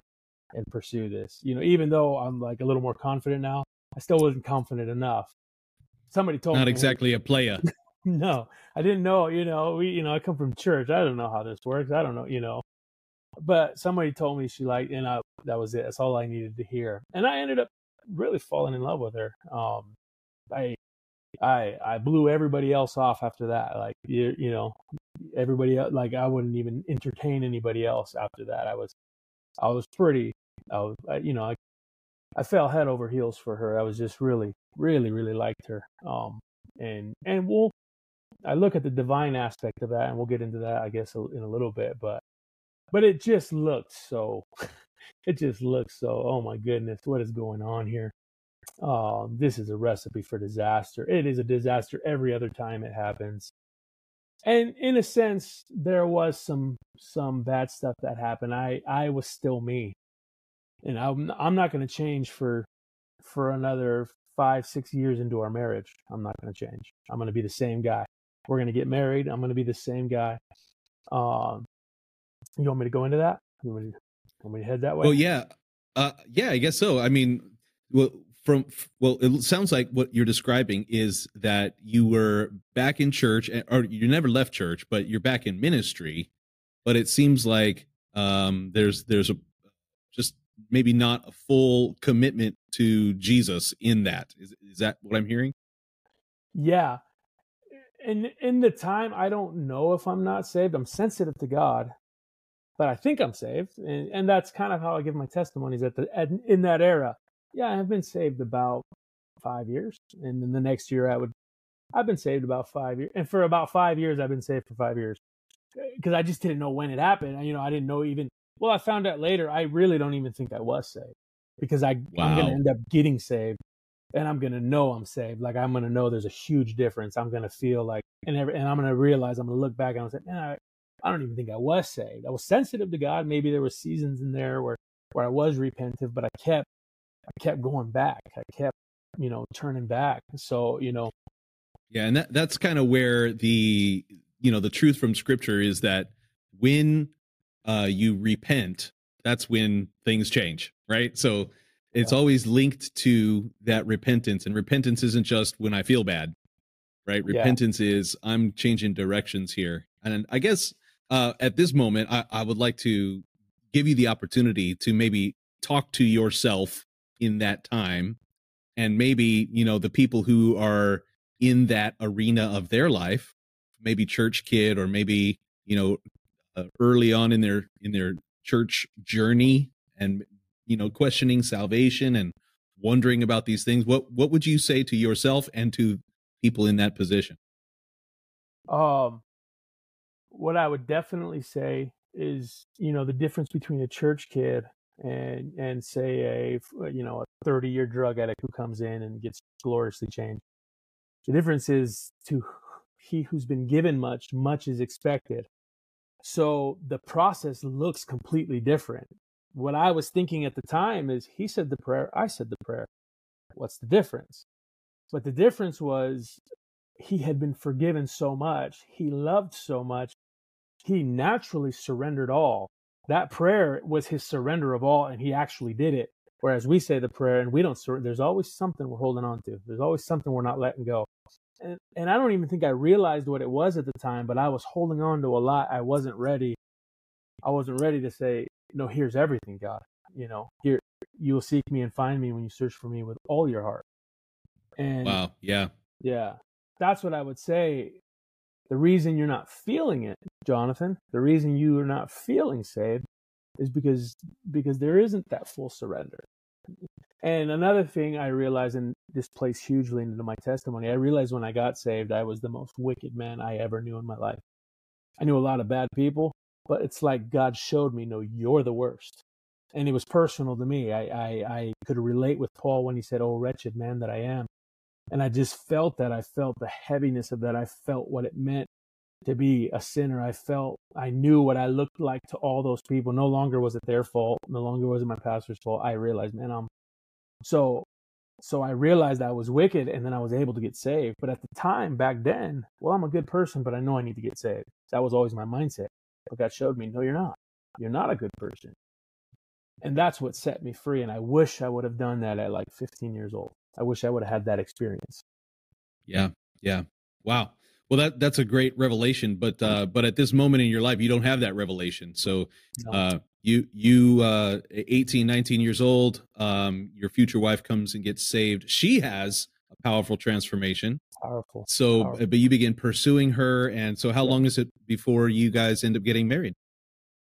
and pursue this. You know, even though I'm like a little more confident now, I still wasn't confident enough. Somebody told Not me. Not exactly a player. no, I didn't know. You know, we, you know, I come from church. I don't know how this works. I don't know. You know, but somebody told me she liked, and I, that was it. That's all I needed to hear. And I ended up really falling in love with her. Um, I, I, I blew everybody else off after that. Like you, you know, everybody like I wouldn't even entertain anybody else after that. I was, I was pretty, I was, I, you know, I, I fell head over heels for her. I was just really, really, really liked her. Um, and and we'll, I look at the divine aspect of that, and we'll get into that, I guess, in a little bit. But but it just looked so it just looks so oh my goodness what is going on here? Um, this is a recipe for disaster. It is a disaster every other time it happens. And in a sense there was some some bad stuff that happened. I i was still me. And i'm, I'm not going to change for for another five six years into our marriage. I'm not going to change. I'm going to be the same guy. We're going to get married. I'm going to be the same guy. Um you want me to go into that? You want me to, want me to head that way? Oh yeah, uh, yeah, I guess so. I mean, well, from well, it sounds like what you're describing is that you were back in church, eh, or you never left church, but you're back in ministry. But it seems like um, there's there's a just maybe not a full commitment to Jesus in that. Is is that what I'm hearing? Yeah. In in the time, I don't know if I'm not saved. I'm sensitive to God, but I think I'm saved, and, and that's kind of how I give my testimonies at the at, in that era. Yeah, I've been saved about five years, and then the next year I would I've been saved about five years, and for about five years I've been saved for five years eh, because I just didn't know when it happened. You know, I didn't know even. Well, I found out later. I really don't even think I was saved because I wow. I'm going to end up getting saved, and I'm going to know I'm saved. Like I'm going to know there's a huge difference. I'm going to feel like, and every, and I'm going to realize I'm going to look back and I'm say, man, I, I don't even think I was saved. I was sensitive to God. Maybe there were seasons in there where, where I was repentive, but I kept, I kept going back. I kept, you know, turning back. So, you know. Yeah. And that, that's kind of where the, you know, the truth from scripture is that when uh, you repent, that's when things change, right? So it's yeah. always linked to that repentance. And repentance isn't just when I feel bad, right? Repentance yeah. is I'm changing directions here. And I guess uh, at this moment, I, I would like to give you the opportunity to maybe talk to yourself in that time and maybe you know the people who are in that arena of their life maybe church kid or maybe you know uh, early on in their in their church journey and you know questioning salvation and wondering about these things what what would you say to yourself and to people in that position? Um what i would definitely say is you know the difference between a church kid and and say a uh, you know a 30 year drug addict who comes in and gets gloriously changed. The difference is to he who's been given much much is expected. So the process looks completely different. What i was thinking at the time is he said the prayer i said the prayer. What's the difference? But the difference was he had been forgiven so much he loved so much he naturally surrendered all that prayer was his surrender of all, and he actually did it. Whereas we say the prayer and we don't surrender, there's always something we're holding on to. There's always something we're not letting go. And, and I don't even think I realized what it was at the time, but I was holding on to a lot. I wasn't ready. I wasn't ready to say, no, here's everything, God. You know, here, you will seek me and find me when you search for me with all your heart. And wow. Yeah. Yeah. That's what I would say the reason you're not feeling it, Jonathan, the reason you are not feeling saved is because because there isn't that full surrender. And another thing I realized, and this plays hugely into my testimony, I realized when I got saved, I was the most wicked man I ever knew in my life. I knew a lot of bad people, but it's like God showed me, no, you're the worst. And it was personal to me. I, I, I could relate with Paul when he said, Oh, wretched man that I am. And I just felt that. I felt the heaviness of that. I felt what it meant to be a sinner. I felt, I knew what I looked like to all those people. No longer was it their fault. No longer was it my pastor's fault. I realized, man, I'm so, so I realized I was wicked and then I was able to get saved. But at the time back then, well, I'm a good person, but I know I need to get saved. That was always my mindset. But God showed me, no, you're not. You're not a good person. And that's what set me free. And I wish I would have done that at like 15 years old. I wish I would have had that experience. Yeah. Yeah. Wow. Well, that that's a great revelation, but uh, but at this moment in your life, you don't have that revelation. So, uh, you you uh, 18, 19 years old, um, your future wife comes and gets saved. She has a powerful transformation. Powerful. So, powerful. but you begin pursuing her, and so how yeah. long is it before you guys end up getting married?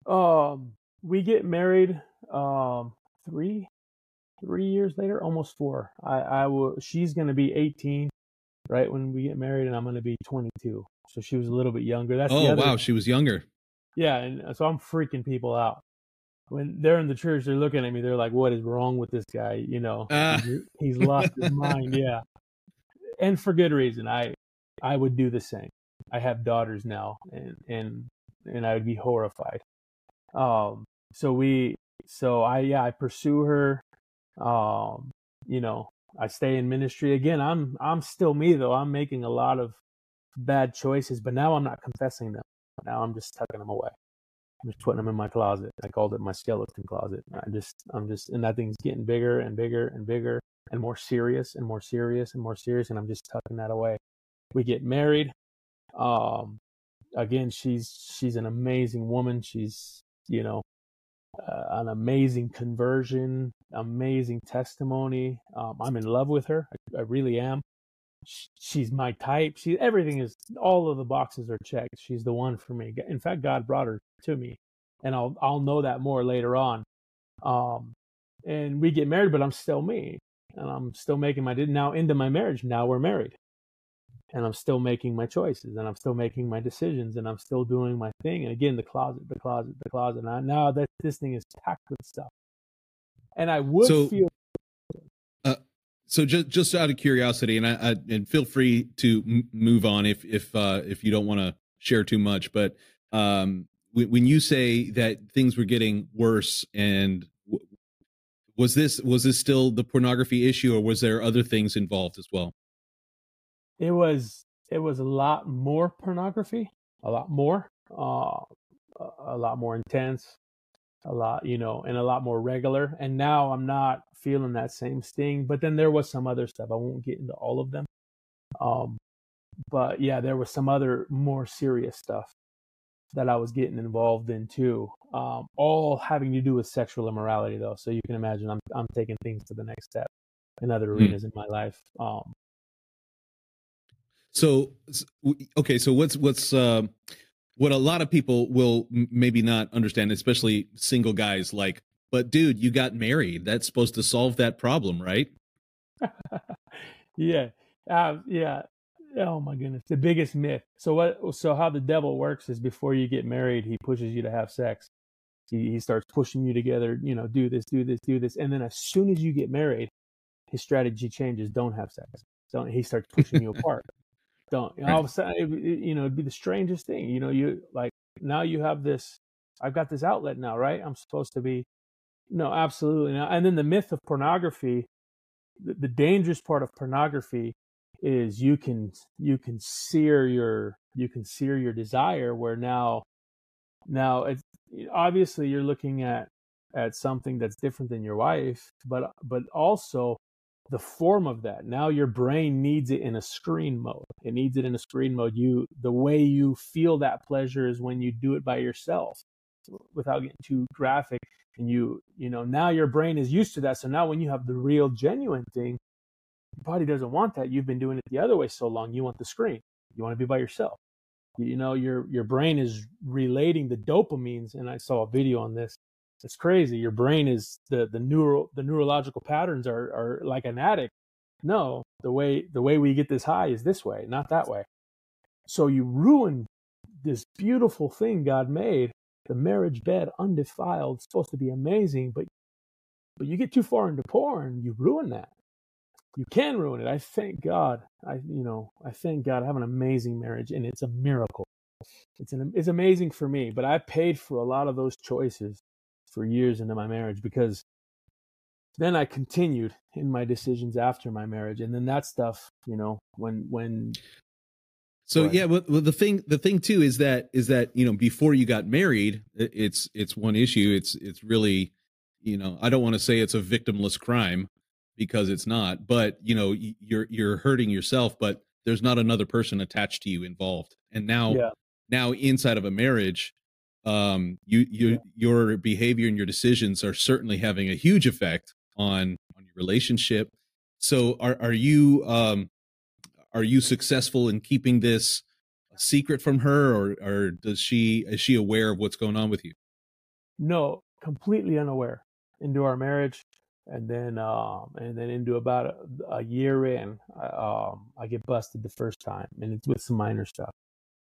Um, we get married um three three years later, almost four. I, I will. She's going to be 18, right when we get married, and I'm going to be 22. So she was a little bit younger. That's oh wow, she was younger. Yeah, and uh, so I'm freaking people out when they're in the church. They're looking at me. They're like, "What is wrong with this guy? You know, uh. he's, he's lost his mind." Yeah, and for good reason. I I would do the same. I have daughters now, and and and I would be horrified. Um, so we, so I yeah, I pursue her um, you know, I stay in ministry again. I'm I'm still me though. I'm making a lot of bad choices, but now I'm not confessing them. Now I'm just tucking them away. I'm just putting them in my closet. I called it my skeleton closet. I just I'm just and that thing's getting bigger and bigger and bigger and more serious and more serious and more serious and I'm just tucking that away. We get married. Um again, she's she's an amazing woman. She's, you know, uh, an amazing conversion, amazing testimony. Um, I'm in love with her. I, I really am. she's my type. She everything is all of the boxes are checked. She's the one for me. In fact, God brought her to me, and I'll I'll know that more later on. Um, and we get married, but I'm still me, and I'm still making my now into my marriage. Now we're married and I'm still making my choices and I'm still making my decisions and I'm still doing my thing. And again, the closet, the closet, the closet. And now that this thing is packed with stuff, and I would so, feel. Uh, so just just out of curiosity, and I, I and feel free to m- move on if if uh, if you don't want to share too much, but um, when, when you say that things were getting worse and was this was this still the pornography issue or was there other things involved as well it was it was a lot more pornography, a lot more, uh, a lot more intense, a lot, you know, and a lot more regular. And now I'm not feeling that same sting. But then there was some other stuff. I won't get into all of them. Um, but yeah, there was some other more serious stuff that I was getting involved in too. Um, all having to do with sexual immorality, though. So you can imagine I'm I'm taking things to the next step in other hmm. arenas mm. in my life. Um, so okay, so what's what's uh, what a lot of people will maybe not understand, especially single guys like but dude, you got married. That's supposed to solve that problem, right? yeah. Uh, yeah. Oh my goodness. The biggest myth. So what so how the devil works is before you get married, he pushes you to have sex. He, he starts pushing you together, you know, do this, do this, do this. And then as soon as you get married, his strategy changes, don't have sex. Don't he starts pushing you apart. Don't all of a sudden it, you know, it'd be the strangest thing. You know, you like now you have this I've got this outlet now, right? I'm supposed to be no, absolutely not. And then the myth of pornography, the, the dangerous part of pornography is you can you can sear your you can sear your desire where now now it's obviously you're looking at at something that's different than your wife but but also the form of that. Now your brain needs it in a screen mode. It needs it in a screen mode. You the way you feel that pleasure is when you do it by yourself without getting too graphic and you you know now your brain is used to that. So now when you have the real genuine thing your body doesn't want that. You've been doing it the other way so long you want the screen. You want to be by yourself. You know your your brain is relating the dopamines and i saw a video on this it's crazy your brain is the the neural the neurological patterns are are like an addict. No the way the way we get this high is this way not that way. So you ruin this beautiful thing god made. The marriage bed undefiled supposed to be amazing but but you get too far into porn you ruin that. You can ruin it. I thank god. I you know i thank god. I have an amazing marriage and it's a miracle. It's an it's amazing for me but i paid for a lot of those choices for years into my marriage because then i continued in my decisions after my marriage and then that stuff you know when when so yeah, well, well, the thing the thing too is that is that you know before you got married, it's it's one issue. It's it's really you know I don't want to say it's a victimless crime because it's not, but you know you're you're hurting yourself, but there's not another person attached to you involved. And now yeah. now inside of a marriage, um, you you your behavior and your decisions are certainly having a huge effect on on your relationship. So are are you um are you successful in keeping this secret from her or or does she is she aware of what's going on with you? No completely unaware. Into our marriage and then um and then into about a, a year in I, um i get busted the first time and it's with some minor stuff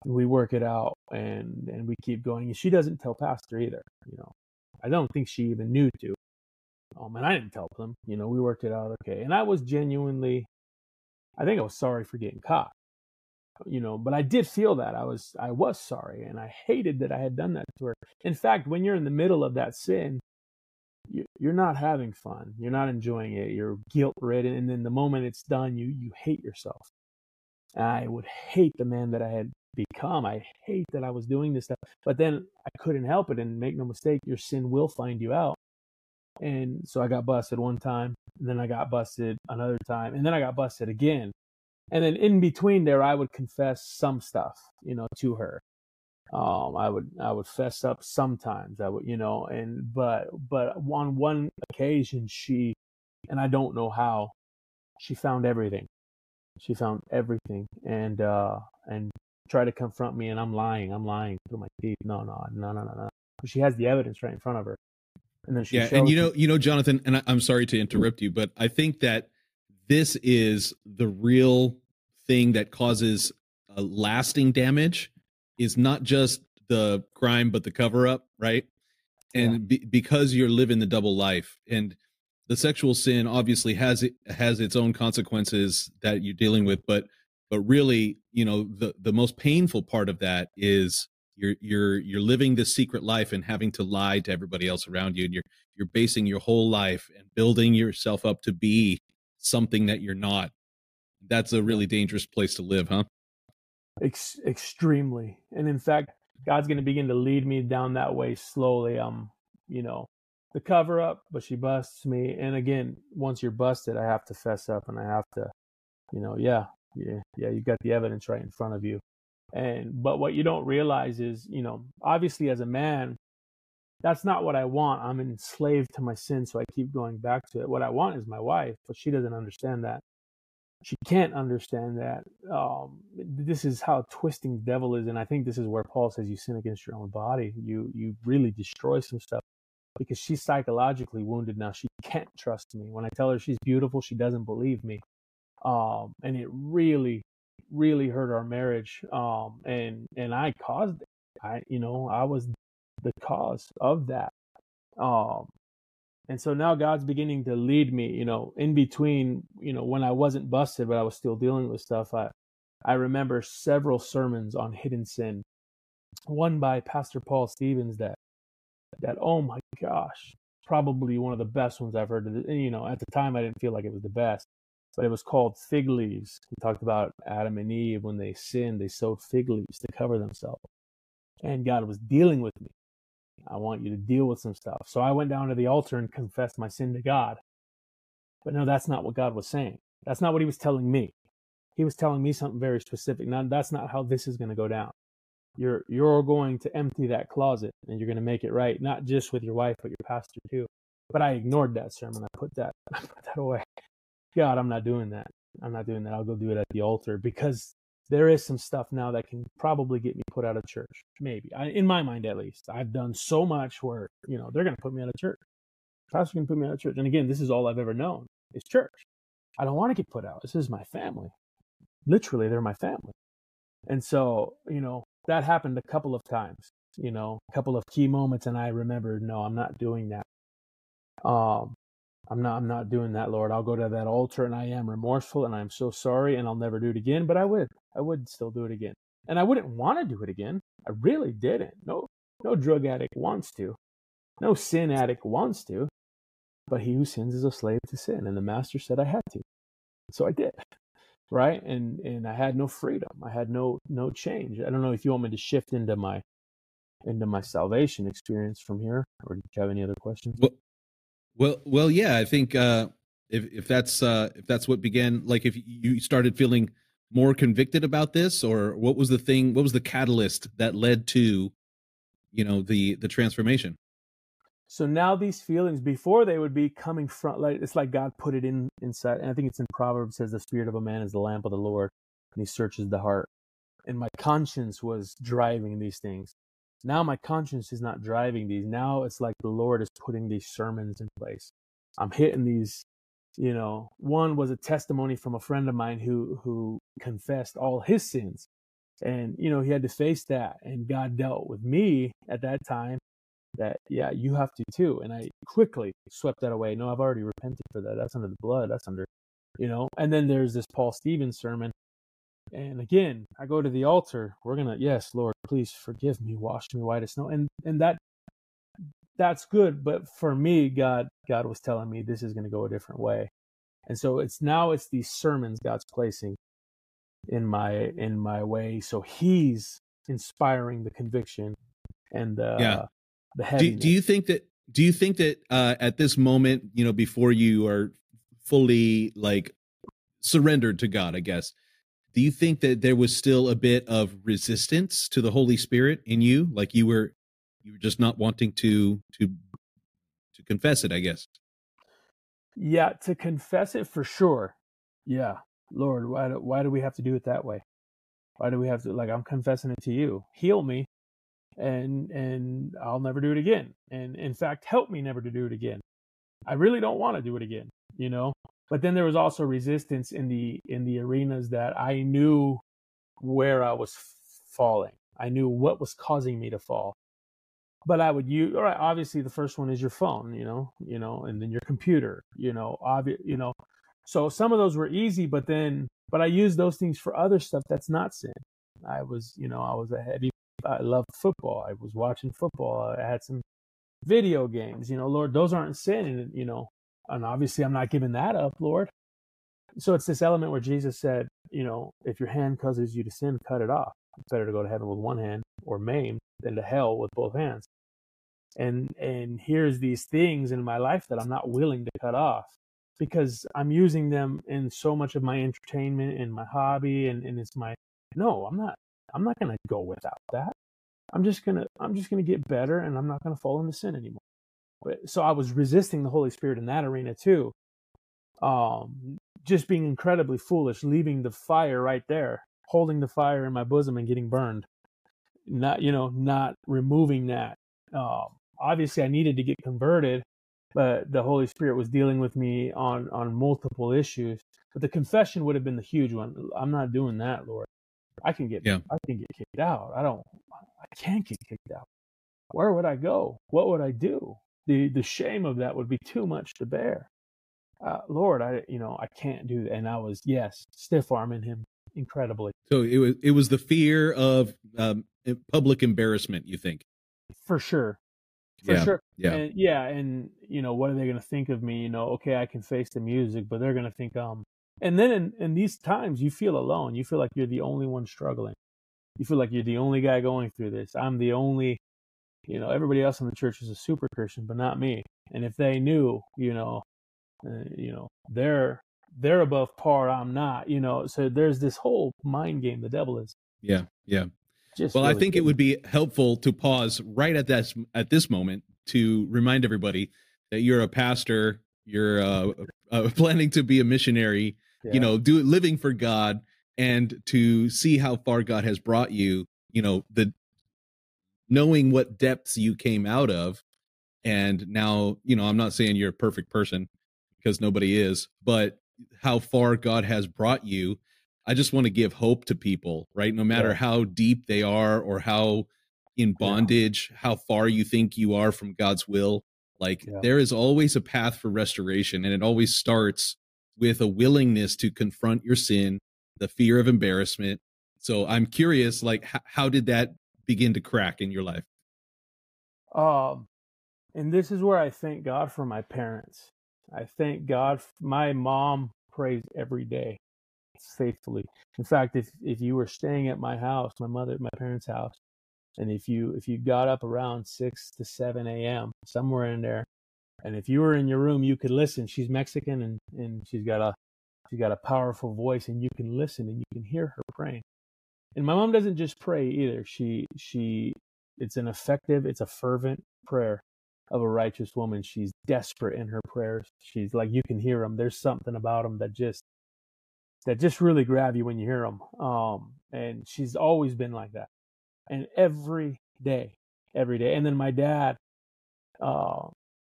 we work it out and and we keep going and she doesn't tell pastor either you know i don't think she even knew to um and i didn't tell them you know we worked it out okay and i was genuinely I think I was sorry for getting caught. You know, but I did feel that I was I was sorry and I hated that I had done that to her. In fact, when you're in the middle of that sin, you, you're not having fun. You're not enjoying it. You're guilt ridden, and then the moment it's done, you you hate yourself. I would hate the man that I had become. I hate that I was doing this stuff. But then I couldn't help it. And make no mistake, your sin will find you out. And so I got busted one time, and then I got busted another time, and then I got busted again. And then in between there, I would confess some stuff, you know, to her. Um, I would I would fess up sometimes. I would, you know, and but but on one occasion she, and I don't know how, she found everything. She found everything, and uh and tried to confront me, and I'm lying. I'm lying through my teeth. No, no, no, no, no, no. She has the evidence right in front of her. And then she yeah, and you know, you know, Jonathan, and I, I'm sorry to interrupt you, but I think that this is the real thing that causes a lasting damage. Is not just the crime, but the cover up, right? And yeah. be, because you're living the double life, and the sexual sin obviously has it has its own consequences that you're dealing with, but but really, you know, the the most painful part of that is you're you're you're living this secret life and having to lie to everybody else around you and you're you're basing your whole life and building yourself up to be something that you're not. That's a really dangerous place to live huh? Ex- extremely and in fact god's going to begin to lead me down that way slowly um you know the cover up but she busts me and again once you're busted i have to fess up and i have to you know yeah yeah yeah you got the evidence right in front of you and but what you don't realize is, you know, obviously as a man, that's not what I want. I'm enslaved to my sin, so I keep going back to it. What I want is my wife, but she doesn't understand that. She can't understand that. Um, this is how twisting the devil is, and I think this is where Paul says you sin against your own body. You you really destroy some stuff. because she's psychologically wounded now. She can't trust me. When I tell her she's beautiful, she doesn't believe me. Um, and it really, really hurt our marriage. Um, and and I caused it. I, you know, I was the cause of that. Um, and so now God's beginning to lead me, you know, in between, you know, when I wasn't busted, but I was still dealing with stuff. I, I remember several sermons on hidden sin. One by Pastor Paul Stevens that, that, oh my gosh, probably one of the best ones I've heard. And, you know, at the time I didn't feel like it was the best, but it was called Fig Leaves. He talked about Adam and Eve when they sinned, they sewed fig leaves to cover themselves. And God was dealing with me I want you to deal with some stuff. So I went down to the altar and confessed my sin to God. But no, that's not what God was saying. That's not what he was telling me. He was telling me something very specific. Now that's not how this is going to go down. You're you're going to empty that closet and you're going to make it right, not just with your wife, but your pastor too. But I ignored that sermon. I put that I put that away. God, I'm not doing that. I'm not doing that. I'll go do it at the altar because there is some stuff now that can probably get me put out of church. Maybe, I, in my mind at least. I've done so much where you know they're going to put me out of church. Pastor can put me out of church, and again, this is all I've ever known is church. I don't want to get put out. This is my family. Literally, they're my family, and so you know that happened a couple of times. You know, a couple of key moments, and I remembered, no, I'm not doing that. Um, I'm not I'm not doing that, Lord. I'll go to that altar and I am remorseful and I'm so sorry and I'll never do it again, but I would. I would still do it again. And I wouldn't want to do it again. I really didn't. No no drug addict wants to. No sin addict wants to. But he who sins is a slave to sin and the master said I had to. So I did. Right? And and I had no freedom. I had no no change. I don't know if you want me to shift into my into my salvation experience from here or do you have any other questions? Well, well, well, yeah. I think uh, if if that's uh, if that's what began, like if you started feeling more convicted about this, or what was the thing? What was the catalyst that led to, you know, the the transformation? So now these feelings, before they would be coming from, like it's like God put it in inside. And I think it's in Proverbs says the spirit of a man is the lamp of the Lord, and He searches the heart. And my conscience was driving these things. Now my conscience is not driving these. Now it's like the Lord is putting these sermons in place. I'm hitting these, you know, one was a testimony from a friend of mine who who confessed all his sins. And, you know, he had to face that. And God dealt with me at that time that, yeah, you have to too. And I quickly swept that away. No, I've already repented for that. That's under the blood. That's under, you know. And then there's this Paul Stevens sermon and again, I go to the altar. We're gonna, yes, Lord, please forgive me, wash me white as snow. And and that that's good. But for me, God, God was telling me this is gonna go a different way. And so it's now it's these sermons God's placing in my in my way. So He's inspiring the conviction and the yeah. the heaviness. Do, do you think that? Do you think that uh, at this moment, you know, before you are fully like surrendered to God, I guess, do you think that there was still a bit of resistance to the holy spirit in you? Like you were you were just not wanting to to to confess it i guess. Yeah to confess it for sure. Yeah. Lord why do, why do we have to do it that way? Why do we have to like i'm confessing it to you. Heal me and and i'll never do it again. And in fact help me never to do it again. I really don't want to do it again you know but then there was also resistance in the in the arenas that I knew where I was falling. I knew what was causing me to fall. But I would use all right. Obviously, the first one is your phone, you know, you know, and then your computer, you know, obvious, you know. So some of those were easy, but then, but I used those things for other stuff that's not sin. I was, you know, I was a heavy. I loved football. I was watching football. I had some video games. You know, Lord, those aren't sin, and you know, and obviously, I'm not giving that up, Lord. So it's this element where Jesus said, you know, if your hand causes you to sin, cut it off. It's better to go to heaven with one hand or maimed than to hell with both hands. And and here's these things in my life that I'm not willing to cut off because I'm using them in so much of my entertainment and my hobby and, and it's my no, I'm not I'm not gonna go without that. I'm just gonna I'm just gonna get better and I'm not gonna fall into sin anymore so I was resisting the Holy Spirit in that arena too. Um, just being incredibly foolish, leaving the fire right there, holding the fire in my bosom and getting burned. Not, you know, not removing that. Um, obviously I needed to get converted, but the Holy Spirit was dealing with me on on multiple issues. But the confession would have been the huge one. I'm not doing that, Lord. I can get Yeah. I can get kicked out. I don't I can't get kicked out. Where would I go? What would I do? The the shame of that would be too much to bear. Uh, Lord, I you know I can't do that. And I was yes stiff arming him incredibly So it was it was the fear of um, public embarrassment. You think? for sure, for Yeah, sure. yeah. and, yeah. And you know what are they going to think of me? You know, okay, I can face the music, but they're going to think um. And then in, in these times, you feel alone. You feel like you're the only one struggling. You feel like you're the only guy going through this. I'm the only, you know, everybody else in the church is a super Christian, but not me. And if they knew, you know, uh, you know, they're they're above par. I'm not. You know, so there's this whole mind game the devil is Yeah, yeah. just. Well, I really think it would be helpful to pause right at this at this moment to remind everybody that you're a pastor, you're uh, uh, planning to be a missionary, Yeah. you know, do living for God, and to see how far God has brought you. You know, the knowing what depths you came out of, and now, you know, I'm not saying you're a perfect person because nobody is, but how far God has brought you I just want to give hope to people, right? No matter Yeah. how deep they are or how in bondage, how far you think you are from God's will, like Yeah. there is always a path for restoration. And it always starts with a willingness to confront your sin, the fear of embarrassment. So I'm curious, like, h- how did that begin to crack in your life? Um, and this is where I thank God for my parents. I thank God. My mom prays every day, faithfully. In fact, if if you were staying at my house, my mother, my parents' house, and if you if you got up around six to seven a.m. somewhere in there, and if you were in your room, you could listen. She's Mexican and and she's got a she's got a powerful voice, and you can listen and you can hear her praying. And my mom doesn't just pray either. She she it's an effective, it's a fervent prayer of a righteous woman. She's desperate in her prayers. She's like you can hear them. There's something about them that just that just really grab you when you hear them. Um, and she's always been like that. And every day, every day. And then my dad, uh,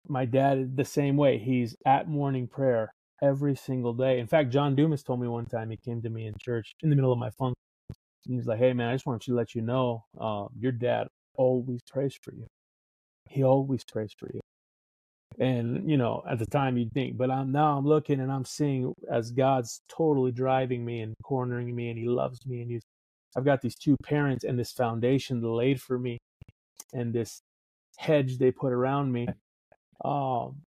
my dad the same way. He's at morning prayer every single day. In fact, John Dumas told me one time he came to me in church in the middle of my funk. And he's like, "Hey man, I just want to let you know, um, your dad always prays for you. He always prays for you." And you know, at the time you'd think, but I'm now I'm looking and I'm seeing as God's totally driving me and cornering me, and He loves me, and He's. I've got these two parents and this foundation laid for me, and this hedge they put around me, um,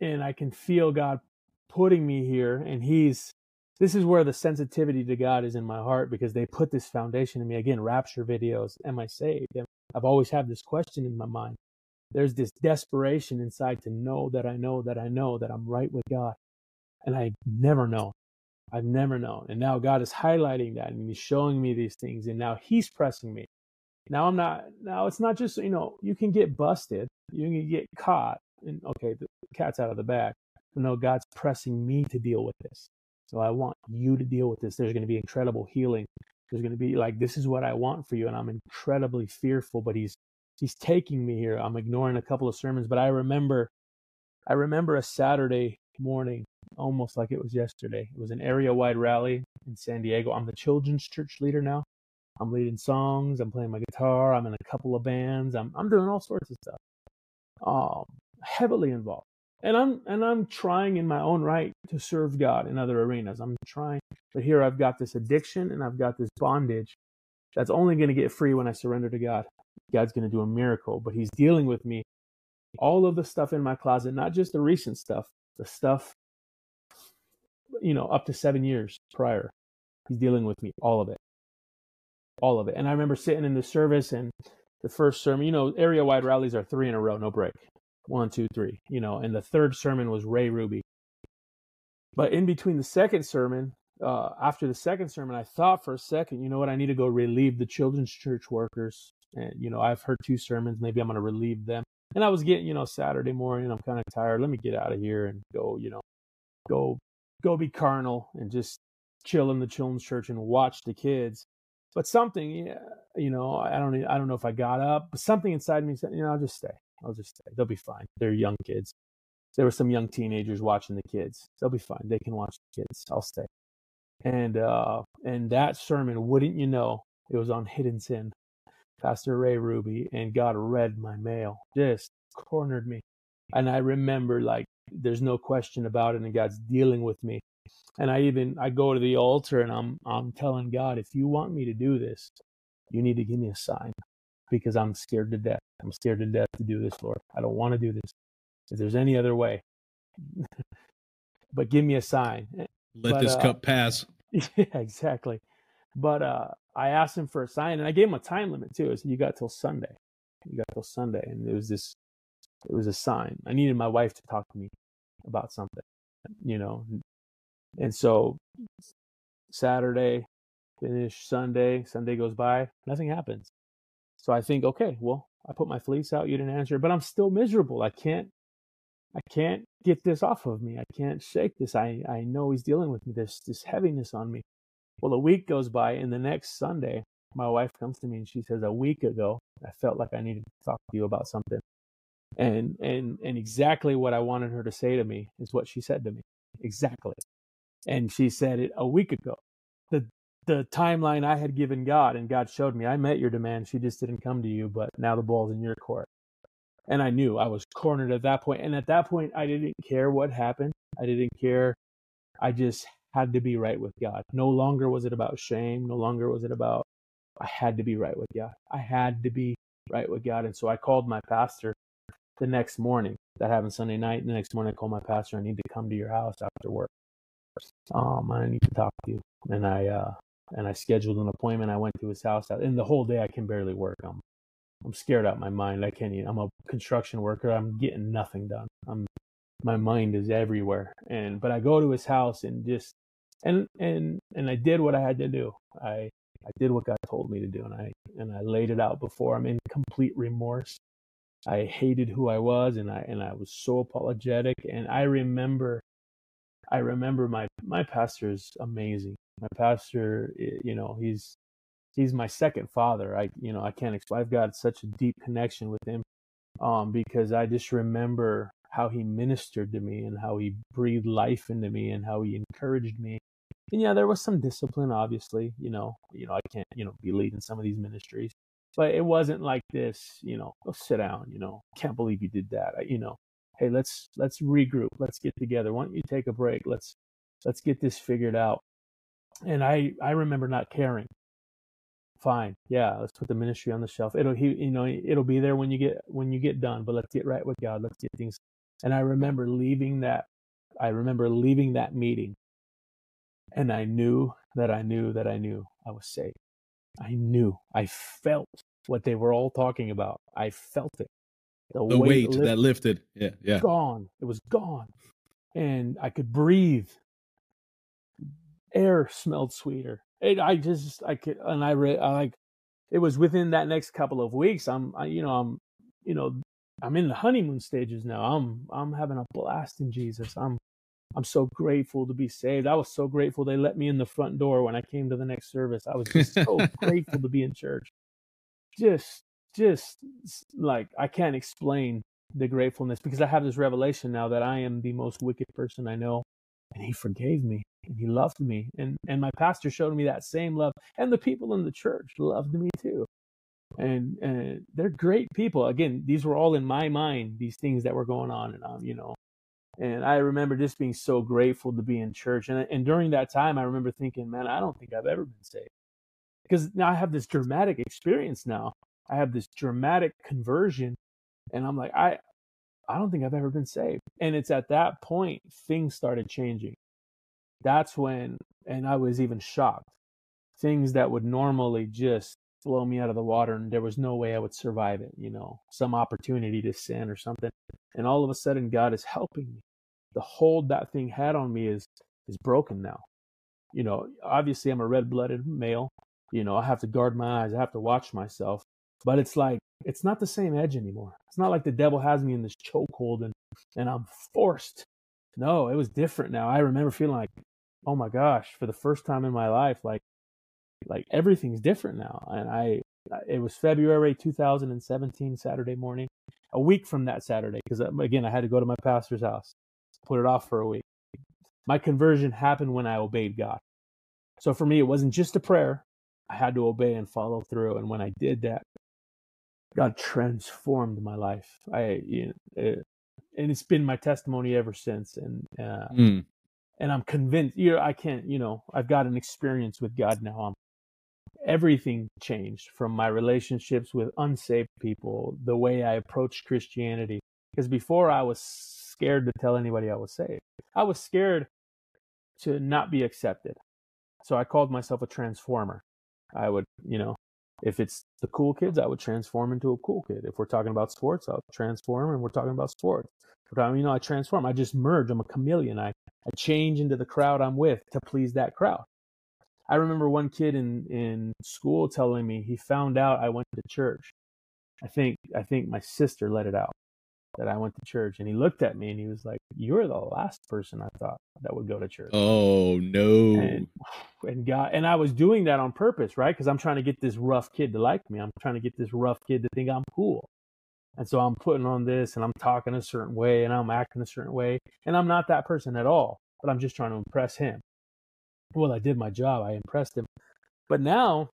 and I can feel God putting me here, and He's. This is where the sensitivity to God is in my heart because they put this foundation in me again. Rapture videos. Am I saved? I've always had this question in my mind there's this desperation inside to know that I know that I know that I'm right with God. And I never know. I've never known. And now God is highlighting that and He's showing me these things. And now He's pressing me. Now I'm not, now it's not just, you know, you can get busted, you can get caught, and okay, the cat's out of the bag. No, God's pressing me to deal with this. So I want you to deal with this. There's going to be incredible healing. There's going to be like, this is what I want for you. And I'm incredibly fearful, but He's he's taking me here. I'm ignoring a couple of sermons, but I remember I remember a Saturday morning, almost like it was yesterday. It was an area wide rally in San Diego. I'm the children's church leader now. I'm leading songs, I'm playing my guitar, I'm in a couple of bands, I'm I'm doing all sorts of stuff. Um heavily involved. And I'm and I'm trying in my own right to serve God in other arenas. I'm trying, but here I've got this addiction and I've got this bondage that's only going to get free when I surrender to God. God's going to do a miracle, but He's dealing with me. All of the stuff in my closet, not just the recent stuff, the stuff, you know, up to seven years prior. He's dealing with me, all of it. All of it. And I remember sitting in the service and the first sermon, you know, area wide rallies are three in a row, no break. One, two, three, you know, and the third sermon was Ray Ruby. But in between the second sermon, uh, after the second sermon, I thought for a second, you know what, I need to go relieve the children's church workers. And, you know, I've heard two sermons, maybe I'm going to relieve them. And I was getting, you know, Saturday morning, I'm kind of tired. Let me get out of here and go, you know, go, go be carnal and just chill in the children's church and watch the kids. But something, you know, I don't, I don't know if I got up, but something inside me said, you know, I'll just stay. I'll just stay. They'll be fine. They're young kids. There were some young teenagers watching the kids. They'll be fine. They can watch the kids. I'll stay. And uh, and that sermon, wouldn't you know, it was on hidden sin. Pastor Ray Ruby, and God read my mail, just cornered me. And I remember like there's no question about it, and God's dealing with me. And I even I go to the altar and I'm I'm telling God, if you want me to do this, you need to give me a sign because I'm scared to death. I'm scared to death to do this, Lord. I don't want to do this. If there's any other way, but give me a sign. Let But, this uh, cup pass. Yeah, exactly. But uh, I asked him for a sign, and I gave him a time limit too. I said, "You got till Sunday. You got till Sunday." And it was this. It was a sign. I needed my wife to talk to me about something, you know. And so Saturday, finish Sunday. Sunday goes by, nothing happens. So I think, okay, well, I put my fleece out. You didn't answer, but I'm still miserable. I can't. I can't get this off of me. I can't shake this. I, I know he's dealing with me, this this heaviness on me. Well, a week goes by, and the next Sunday, my wife comes to me and she says, "A week ago, I felt like I needed to talk to you about something." And and and exactly what I wanted her to say to me is what she said to me. Exactly. And she said it a week ago. The the timeline I had given God and God showed me, I met your demand. She just didn't come to you, but now the ball's in your court. And I knew I was cornered at that point. And at that point, I didn't care what happened. I didn't care. I just had to be right with God. No longer was it about shame. No longer was it about, I had to be right with God. I had to be right with God. And so I called my pastor the next morning. That happened Sunday night. The next morning, I called my pastor. I need to come to your house after work. Um, I need to talk to you. And I, uh, and I scheduled an appointment. I went to his house, and the whole day I can barely work. I'm, I'm scared out of my mind. I can't. Even, I'm a construction worker. I'm getting nothing done. I'm, my mind is everywhere. And but I go to his house and just, and and and I did what I had to do. I I did what God told me to do, and I and I laid it out before him in complete remorse. I hated who I was, and I and I was so apologetic. And I remember, I remember my my pastor is amazing. My pastor, you know, he's he's my second father. I you know I can't explain. I've got such a deep connection with him, um, because I just remember how he ministered to me and how he breathed life into me and how he encouraged me. And yeah, there was some discipline, obviously. You know, you know I can't you know be leading some of these ministries, but it wasn't like this. You know, go sit down. You know, can't believe you did that. You know, hey, let's let's regroup. Let's get together. Why don't you take a break? Let's let's get this figured out. And I I remember not caring. Fine. Yeah let's put the ministry on the shelf. It'll he you know it'll be there when you get when you get done but let's get right with god. Let's get things and i remember leaving that i remember leaving that meeting. And i knew that i knew that i knew i was saved. I knew. I felt what they were all talking about. I felt it The weight lifted that lifted. Yeah, yeah. gone. It was gone. And I could breathe. Air smelled sweeter. It, I just, I could, and I, re, I like, it was within that next couple of weeks. I'm, I, you know, I'm, you know, I'm in the honeymoon stages now. I'm, I'm having a blast in Jesus. I'm, I'm so grateful to be saved. I was so grateful they let me in the front door when I came to the next service. I was just so grateful to be in church. Just, just like I can't explain the gratefulness because I have this revelation now that I am the most wicked person I know, and He forgave me and He loved me, and and my pastor showed me that same love, and the people in the church loved me too, and and they're great people. Again, these were all in my mind. These things that were going on, and um, you know, and I remember just being so grateful to be in church, and and during that time, I remember thinking, man, I don't think I've ever been saved because now I have this dramatic experience now. I have this dramatic conversion, and I'm like, I, I don't think I've ever been saved. And it's at that point things started changing. That's when, and I was even shocked. Things that would normally just blow me out of the water, and there was no way I would survive it. You know, some opportunity to sin or something, and all of a sudden God is helping me. The hold that thing had on me is is broken now. You know, obviously I'm a red-blooded male. You know, I have to guard my eyes. I have to watch myself but it's like it's not the same edge anymore. It's not like the devil has me in this chokehold and and I'm forced. No, it was different now. I remember feeling like, oh my gosh, for the first time in my life, like like everything's different now. And I it was February 2017, Saturday morning. a week from that Saturday because uh, again I had to go to my pastor's house, put it off for a week. My conversion happened when I obeyed God. So for me, it wasn't just a prayer. I had to obey and follow through. And when I did that, God transformed my life. I, you know, it, and it's been my testimony ever since. And uh, mm. and I'm convinced. You know, I can't. You know, I've got an experience with God now. I'm everything changed from my relationships with unsaved people, the way I approached Christianity. Because before I was scared to tell anybody I was saved. I was scared to not be accepted. So I called myself a transformer. I would, you know, if it's the cool kids, I would transform into a cool kid. If we're talking about sports, I'll transform and we're talking about sports. But I, you know, I transform. I just merge. I'm a chameleon. I, I change into the crowd I'm with to please that crowd. I remember one kid in, in school telling me he found out I went to church. I think I think my sister let it out that I went to church. And he looked at me and he was like, You're the last person I thought that would go to church. Oh no. And, and God and I was doing that on purpose, right? Because I'm trying to get this rough kid to like me. I'm trying to get this rough kid to think I'm cool. And so I'm putting on this and I'm talking a certain way and I'm acting a certain way. And I'm not that person at all, but I'm just trying to impress him. Well, I did my job. I impressed him. But now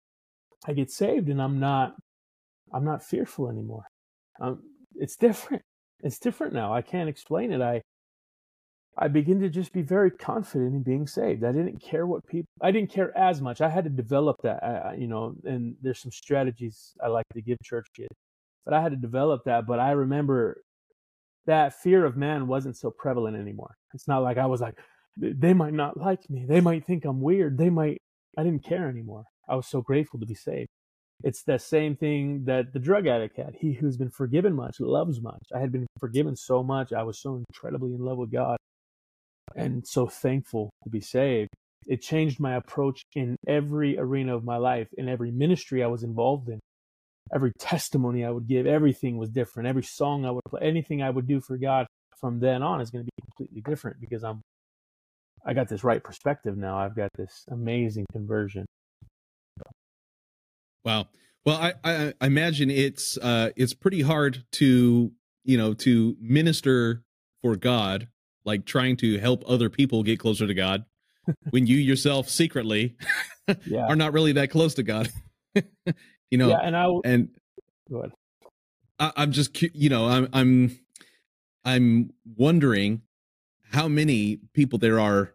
I get saved and I'm not I'm not fearful anymore. Um, it's different it's different now. I can't explain it. I I begin to just be very confident in being saved. I didn't care what people. I didn't care as much. I had to develop that, I, you know. And there's some strategies I like to give church kids, but I had to develop that. But I remember that fear of man wasn't so prevalent anymore. It's not like I was like, they might not like me. They might think I'm weird. They might. I didn't care anymore. I was so grateful to be saved. It's the same thing that the drug addict had. He who's been forgiven much loves much. I had been forgiven so much. I was so incredibly in love with God and so thankful to be saved. It changed my approach in every arena of my life, in every ministry I was involved in. Every testimony I would give, everything was different. Every song I would play, anything I would do for God from then on is going to be completely different because I'm I got this right perspective now. I've got this amazing conversion. Wow. Well, I, I, I imagine it's uh, it's pretty hard to you know to minister for God, like trying to help other people get closer to God, when you yourself secretly yeah. are not really that close to God. you know, yeah, and I and go ahead. I, I'm just you know I'm I'm I'm wondering how many people there are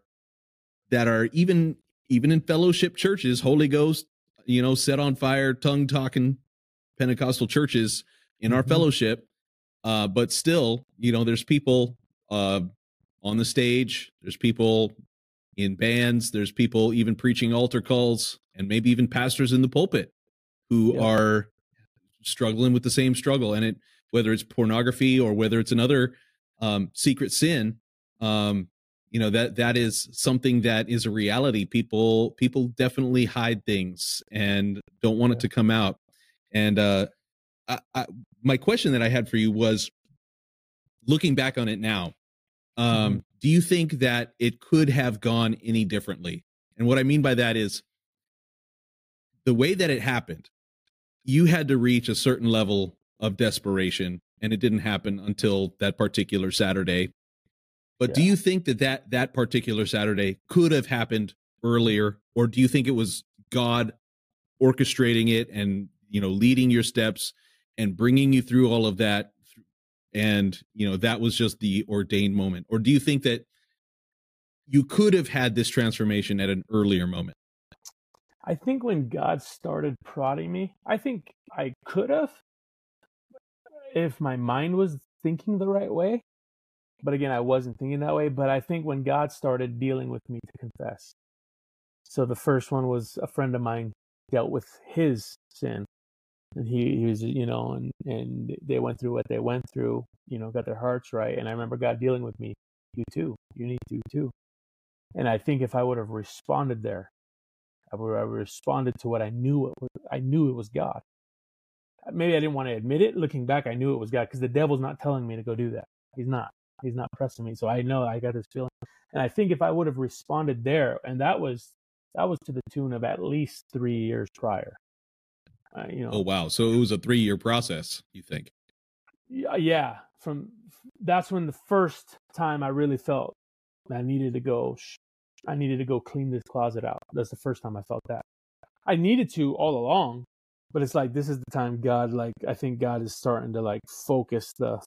that are even even in fellowship churches, Holy Ghost you know, set on fire, tongue talking Pentecostal churches in our mm-hmm. fellowship. Uh, but still, you know, there's people uh, on the stage, there's people in bands, there's people even preaching altar calls, and maybe even pastors in the pulpit who yeah. are struggling with the same struggle. And it, whether it's pornography or whether it's another um, secret sin, um, you know that that is something that is a reality. People people definitely hide things and don't want it to come out. And uh I, I, my question that i had for you was looking back on it now um mm-hmm. do you think that it could have gone any differently? And what i mean by that is the way that it happened you had to reach a certain level of desperation and it didn't happen until that particular saturday but yeah. do you think that, that that particular Saturday could have happened earlier, or do you think it was God orchestrating it and you know leading your steps and bringing you through all of that, and you know that was just the ordained moment, or do you think that you could have had this transformation at an earlier moment? I think when God started prodding me, I think I could have if my mind was thinking the right way. But again, I wasn't thinking that way. But I think when God started dealing with me to confess. So the first one was a friend of mine dealt with his sin. And he, he was, you know, and, and they went through what they went through, you know, got their hearts right. And I remember God dealing with me. You too. You need to too. And I think if I would have responded there, I would have responded to what I knew it was, I knew it was God. Maybe I didn't want to admit it. Looking back, I knew it was God because the devil's not telling me to go do that. He's not he's not pressing me. So I know I got this feeling. And I think if I would have responded there, and that was that was to the tune of at least three years prior. Uh, you know. Oh wow! So it was a three year process. You think? yeah, from that's when the first time I really felt I needed to go. I needed to go clean this closet out. That's the first time I felt that. I needed to all along, but it's like this is the time God, like I think God is starting to like focus the,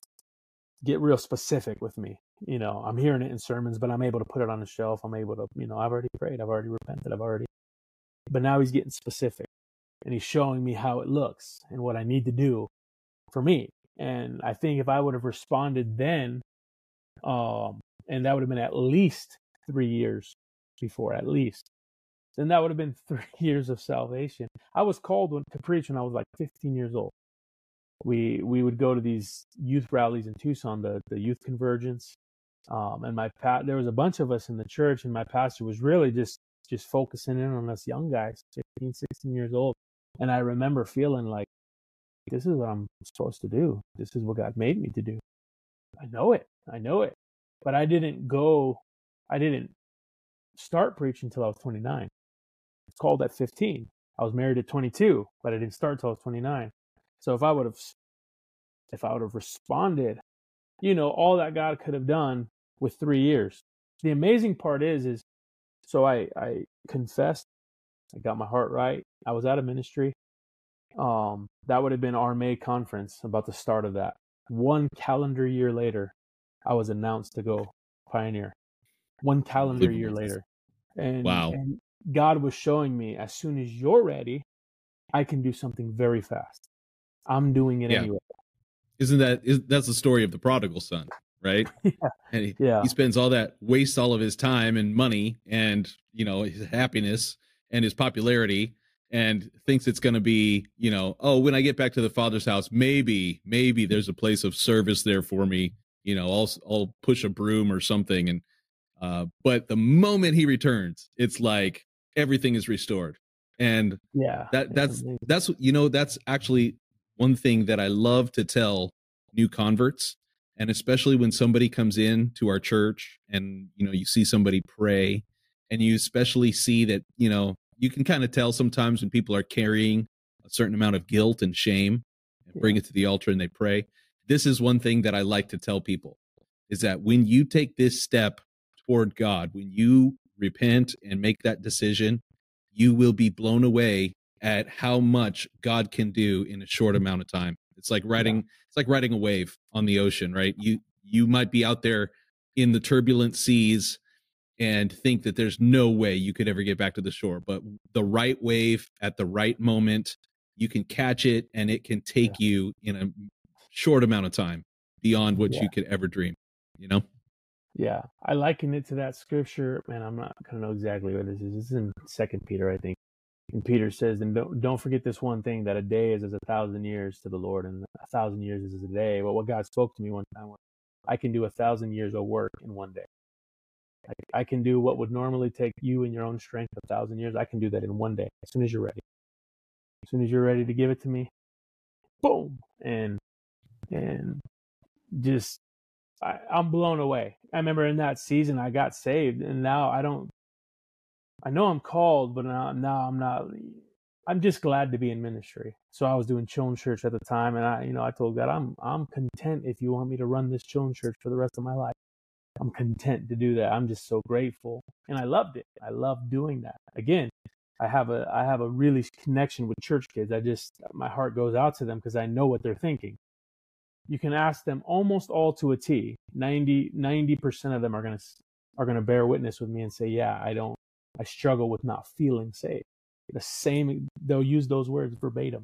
get real specific with me. You know, I'm hearing it in sermons, but I'm able to put it on the shelf. I'm able to, you know, I've already prayed, I've already repented, I've already. But now He's getting specific, and He's showing me how it looks and what I need to do for me. And I think if I would have responded then, um, and that would have been at least three years before, at least, then that would have been three years of salvation. I was called when, to preach when I was like 15 years old. We we would go to these youth rallies in Tucson, the the youth convergence, um, and my pat there was a bunch of us in the church, and my pastor was really just just focusing in on us young guys, 15, 16 years old. And I remember feeling like this is what I'm supposed to do. This is what God made me to do. I know it. I know it. But I didn't go, I didn't start preaching until I was 29. It's called at 15. I was married at 22, but I didn't start until I was 29. So if I would have, if I would have responded, you know, all that God could have done with three years. The amazing part is, is so I, I confessed, I got my heart right. I was out of ministry. Um, that would have been our May conference, about the start of that. One calendar year later, I was announced to go pioneer. One calendar year later, and wow, and God was showing me as soon as you're ready, I can do something very fast. I'm doing it yeah. anyway. Isn't that is that's the story of the prodigal son, right? yeah. And he, yeah. he spends all that wastes all of his time and money and you know his happiness and his popularity and thinks it's going to be, you know, oh, when I get back to the father's house, maybe, maybe there's a place of service there for me. You know, I'll I'll push a broom or something. And uh, but the moment he returns, it's like everything is restored. And yeah, that that's amazing. that's you know that's actually one thing that I love to tell new converts, and especially when somebody comes in to our church and you know you see somebody pray, and you especially see that you know you can kind of tell sometimes when people are carrying a certain amount of guilt and shame and bring it to the altar and they pray. This is one thing that I like to tell people is that when you take this step toward God, when you repent and make that decision, you will be blown away at how much God can do in a short amount of time. It's like riding it's like riding a wave on the ocean, right? You you might be out there in the turbulent seas and think that there's no way you could ever get back to the shore. But the right wave at the right moment, you can catch it and it can take yeah. you in a short amount of time beyond what yeah. you could ever dream, you know? Yeah. I liken it to that scripture. Man, I'm not to know exactly what this is. This is in Second Peter, I think. And Peter says, and don't, don't forget this one thing that a day is as a thousand years to the Lord, and a thousand years is a day. But what God spoke to me one time was, I can do a thousand years of work in one day. I, I can do what would normally take you in your own strength a thousand years. I can do that in one day as soon as you're ready. As soon as you're ready to give it to me, boom, and and just I, I'm blown away. I remember in that season I got saved, and now I don't. I know I'm called, but now, now I'm not. I'm just glad to be in ministry. So I was doing Children's Church at the time, and I, you know, I told God, I'm I'm content if you want me to run this Children's Church for the rest of my life. I'm content to do that. I'm just so grateful. And I loved it. I loved doing that. Again, I have a I have a really connection with church kids. I just my heart goes out to them because I know what they're thinking. You can ask them almost all to a T. 90 percent of them are gonna are gonna bear witness with me and say, "Yeah, I don't. I struggle with not feeling safe." The same. They'll use those words verbatim.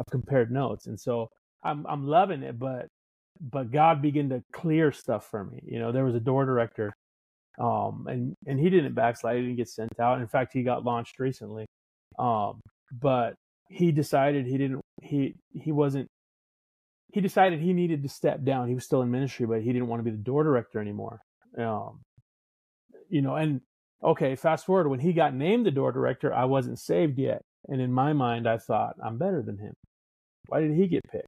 I've compared notes, and so I'm I'm loving it. But but God began to clear stuff for me. You know, there was a door director, um, and and he didn't backslide. He didn't get sent out. In fact, he got launched recently. Um, but he decided he didn't. He he wasn't. He decided he needed to step down. He was still in ministry, but he didn't want to be the door director anymore. Um, you know, and okay, fast forward when he got named the door director, I wasn't saved yet, and in my mind, I thought I'm better than him. Why did he get picked?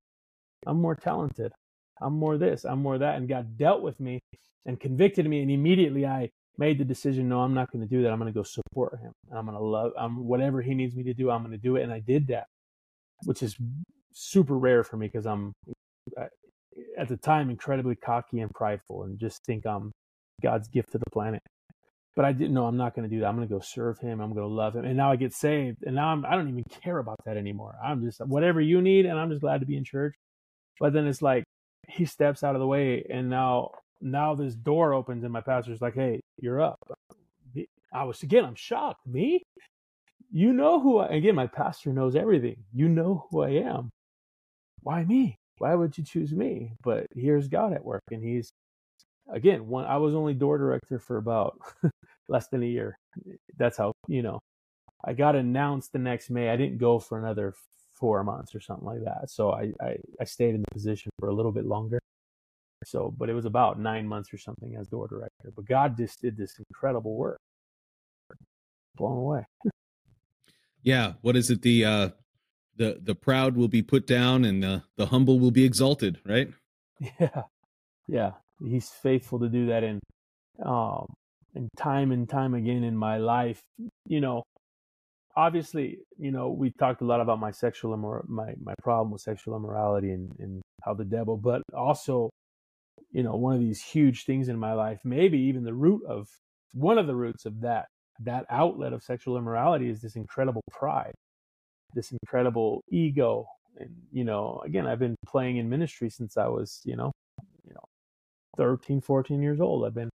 I'm more talented. I'm more this, I'm more that. And God dealt with me and convicted me. And immediately I made the decision no, I'm not going to do that. I'm going to go support him. And I'm going to love I'm, whatever he needs me to do, I'm going to do it. And I did that, which is super rare for me because I'm uh, at the time incredibly cocky and prideful and just think I'm God's gift to the planet. But I didn't know I'm not going to do that. I'm going to go serve him. I'm going to love him. And now I get saved. And now I'm, I don't even care about that anymore. I'm just whatever you need. And I'm just glad to be in church. But then it's like he steps out of the way. And now, now this door opens and my pastor's like, Hey, you're up. I was, again, I'm shocked. Me? You know who I, again, my pastor knows everything. You know who I am. Why me? Why would you choose me? But here's God at work. And he's, again, one, I was only door director for about less than a year. That's how, you know, I got announced the next May. I didn't go for another four months or something like that. So I, I, I stayed in the position for a little bit longer. So, but it was about nine months or something as door director. But God just did this incredible work. Blown away. yeah. What is it? The, uh, the, the proud will be put down and the, the humble will be exalted, right? Yeah. Yeah he's faithful to do that and um and time and time again in my life. You know obviously you know we talked a lot about my sexual immor- my my problem with sexual immorality and and how the devil but also you know one of these huge things in my life maybe even the root of one of the roots of that that outlet of sexual immorality is this incredible pride this incredible ego. And you know again i've been playing in ministry since i was you know 13, 14 years old. I've been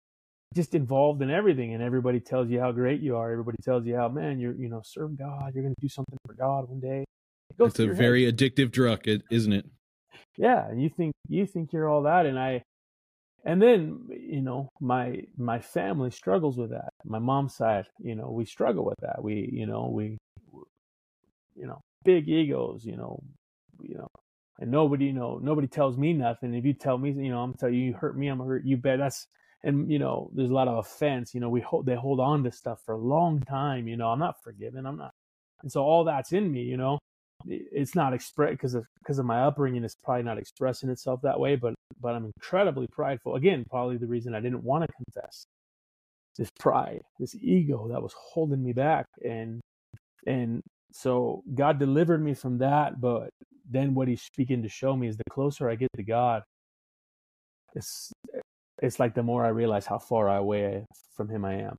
just involved in everything and everybody tells you how great you are. Everybody tells you how, man, you're, you know, serve God. You're going to do something for God one day. It it's a very head. addictive drug, isn't it? Yeah. And you think, you think you're all that. And I, and then, you know, my, my family struggles with that. My mom's side, you know, we struggle with that. We, you know, we, you know, big egos, you know, you know, and nobody, you know, nobody tells me nothing. If you tell me, you know, I'm telling you, you hurt me, I'm gonna hurt you. Bet that's and you know, there's a lot of offense. You know, we hold they hold on to stuff for a long time. You know, I'm not forgiven. I'm not, and so all that's in me. You know, it's not express because of because of my upbringing. It's probably not expressing itself that way. But but I'm incredibly prideful. Again, probably the reason I didn't want to confess. This pride, this ego that was holding me back, and and so God delivered me from that, but then what he's speaking to show me is the closer I get to God, it's it's like the more I realize how far away from him I am.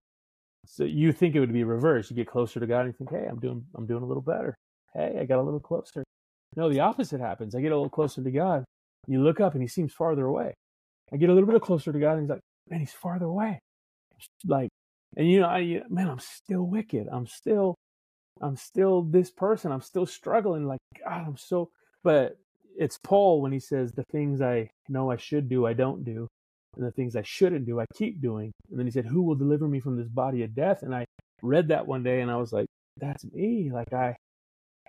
So you think it would be reversed. You get closer to God and you think, hey, I'm doing I'm doing a little better. Hey, I got a little closer. No, the opposite happens. I get a little closer to God. You look up and he seems farther away. I get a little bit closer to God and he's like, man, he's farther away. Like, and you know, I man, I'm still wicked. I'm still I'm still this person. I'm still struggling. Like, God, I'm so, but it's Paul when he says, the things I know I should do, I don't do. And the things I shouldn't do, I keep doing. And then he said, who will deliver me from this body of death? And I read that one day and I was like, that's me. Like, I,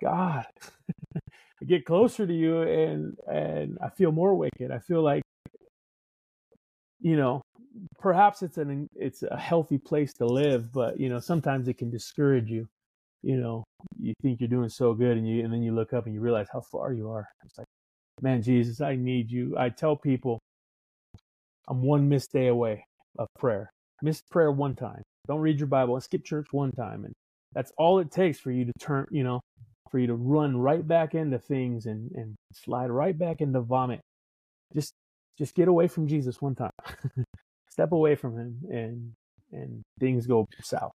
God, I get closer to you and, and I feel more wicked. I feel like, you know, perhaps it's an, it's a healthy place to live, but, you know, sometimes it can discourage you you know, you think you're doing so good and you and then you look up and you realize how far you are. It's like, man, Jesus, I need you. I tell people I'm one missed day away of prayer. Missed prayer one time. Don't read your Bible and skip church one time. And that's all it takes for you to turn, you know, for you to run right back into things and, and slide right back into vomit. Just just get away from Jesus one time. Step away from him and and things go south.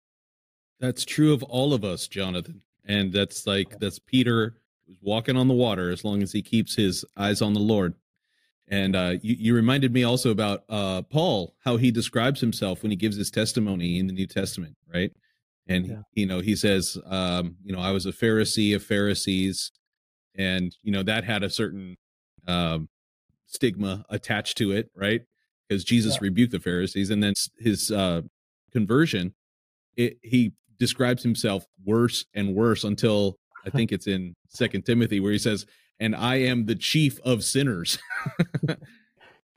That's true of all of us, Jonathan. And that's like that's Peter who's walking on the water as long as he keeps his eyes on the Lord. And uh, you, you reminded me also about uh, Paul, how he describes himself when he gives his testimony in the New Testament, right? And yeah. you know, he says, um, you know, I was a Pharisee of Pharisees, and you know that had a certain um, stigma attached to it, right? Because Jesus yeah. rebuked the Pharisees, and then his uh, conversion, it, he describes himself worse and worse until I think it's in Second Timothy where he says, "And I am the chief of sinners."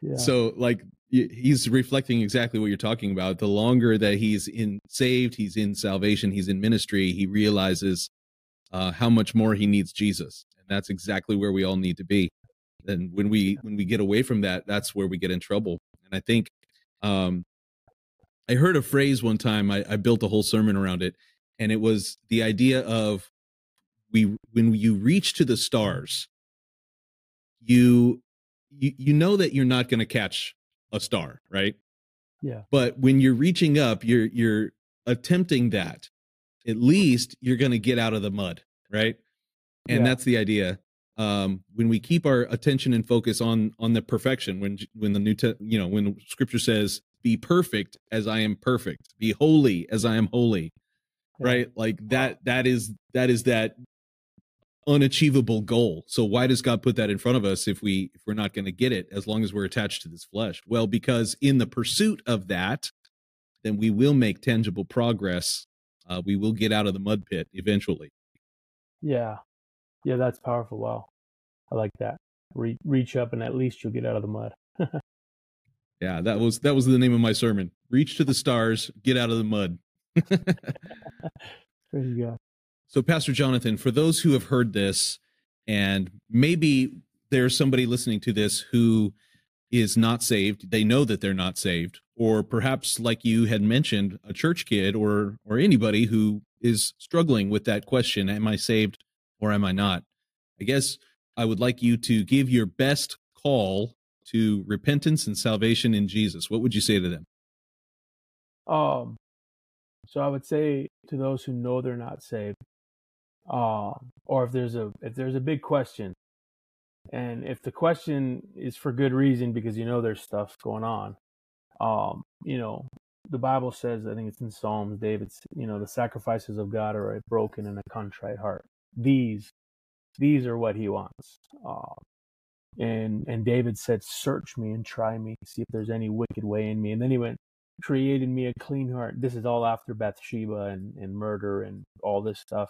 yeah. So, like, he's reflecting exactly what you're talking about. The longer that he's in saved, he's in salvation, he's in ministry, he realizes uh, how much more he needs Jesus, and that's exactly where we all need to be. And when we when we get away from that, that's where we get in trouble. And I think um, I heard a phrase one time. I, I built a whole sermon around it, and it was the idea of we when you reach to the stars, you you you know that you're not going to catch a star, right? Yeah. But when you're reaching up, you're you're attempting that. At least you're going to get out of the mud, right? And Yeah. that's the idea. Um, when we keep our attention and focus on on the perfection, when when the new te- you know when Scripture says, "Be perfect as I am perfect, be holy as I am holy," right? Like that that is that is that unachievable goal. So why does God put that in front of us if we if we're not going to get it as long as we're attached to this flesh? Well, because in the pursuit of that, then we will make tangible progress. Uh, we will get out of the mud pit eventually. Yeah. Yeah, that's powerful. Wow. I like that. Re- reach up and at least you'll get out of the mud. Yeah, that was that was the name of my sermon. Reach to the stars, get out of the mud. There you go. So, Pastor Jonathan, for those who have heard this, and maybe there's somebody listening to this who is not saved, they know that they're not saved, or perhaps, like you had mentioned, a church kid or or anybody who is struggling with that question: Am I saved or am I not? I guess I would like you to give your best call to repentance and salvation in Jesus. What would you say to them? Um, so I would say to those who know they're not saved, um, or if there's a if there's a big question, and if the question is for good reason because you know there's stuff going on, um, you know, the Bible says I think it's in Psalms, David's, you know, the sacrifices of God are a broken and a contrite heart. These, these are what He wants. Um, and and David said, "Search me and try me, see if there's any wicked way in me." And then he went, "Created me a clean heart." This is all after Bathsheba and and murder and all this stuff.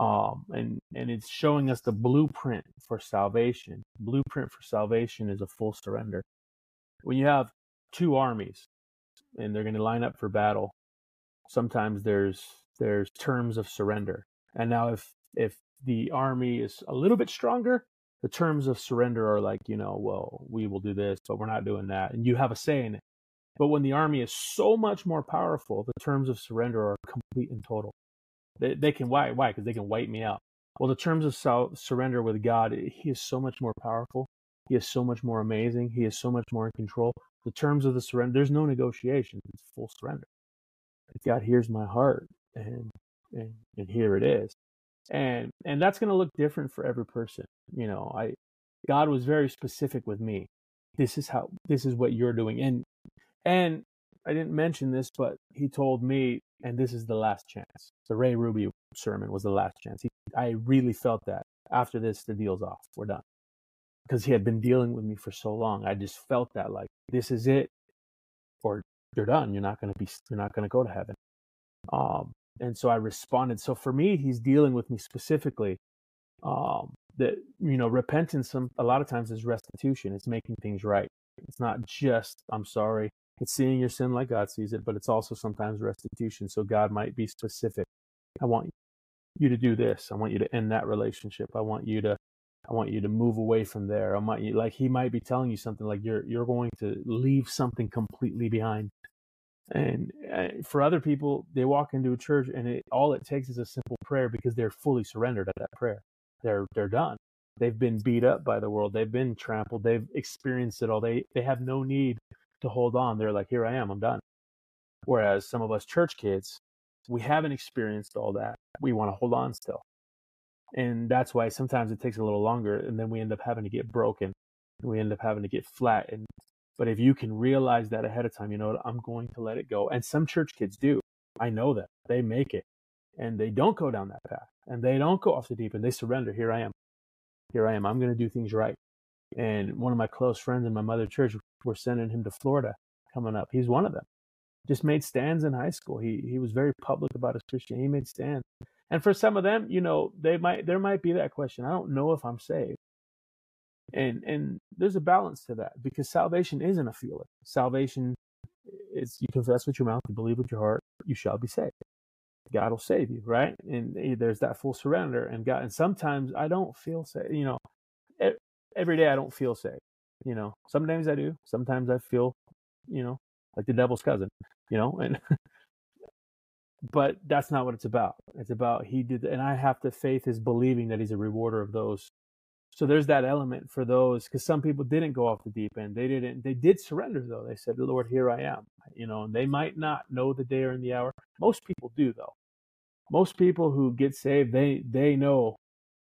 Um, and and it's showing us the blueprint for salvation. Blueprint for salvation is a full surrender. When you have two armies and they're going to line up for battle, sometimes there's there's terms of surrender. And now if if the army is a little bit stronger, the terms of surrender are like, you know, well, we will do this, but we're not doing that. And you have a say in it. But when the army is so much more powerful, the terms of surrender are complete and total. They, they can, why? Why? Because they can wipe me out. Well, the terms of sal- surrender with God, eh, He is so much more powerful. He is so much more amazing. He is so much more in control. The terms of the surrender, there's no negotiation. It's full surrender. God, hears my heart, and and and here it is and and that's going to look different for every person you know i god was very specific with me. This is how this is what you're doing. And and i didn't mention this but he told me and this is the last chance. The ray ruby sermon was the last chance. He, i really felt that after this the deal's off. We're done. Because he had been dealing with me for so long i just felt that like this is it or you're done. You're not going to be you're not going to go to heaven. Um and so I responded. So for me, he's dealing with me specifically. Um, that you know, repentance some a lot of times is restitution. It's making things right. It's not just I'm sorry. It's seeing your sin like God sees it, but it's also sometimes restitution. So God might be specific. I want you to do this. I want you to end that relationship. I want you to I want you to move away from there. I you like he might be telling you something like you're you're going to leave something completely behind and uh, for other people, they walk into a church and it, all it takes is a simple prayer because they're fully surrendered at that prayer. They're they're done. They've been beat up by the world. They've been trampled. They've experienced it all. They they have no need to hold on. They're like, here I am. I'm done. Whereas some of us church kids, we haven't experienced all that. We want to hold on still, and that's why sometimes it takes a little longer, and then we end up having to get broken. We end up having to get flat and but if you can realize that ahead of time, you know what, I'm going to let it go. And some church kids do. I know that. They make it. And they don't go down that path. And they don't go off the deep end. They surrender. Here I am. Here I am. I'm going to do things right. And one of my close friends in my mother church, we're sending him to Florida coming up. He's one of them. Just made stands in high school. He he was very public about his Christian. He made stands. And for some of them, you know, they might there might be that question. I don't know if I'm saved and and there's a balance to that because salvation isn't a feeling salvation is you confess with your mouth you believe with your heart you shall be saved god will save you right and eh, there's that full surrender and god and sometimes i don't feel saved you know every day i don't feel saved you know sometimes i do sometimes i feel you know like the devil's cousin you know and but that's not what it's about it's about he did and i have to faith is believing that he's a rewarder of those so there's that element for those because some people didn't go off the deep end. They didn't. They did surrender though. They said, "Lord, here I am." You know, and they might not know the day or the hour. Most people do though. Most people who get saved, they they know.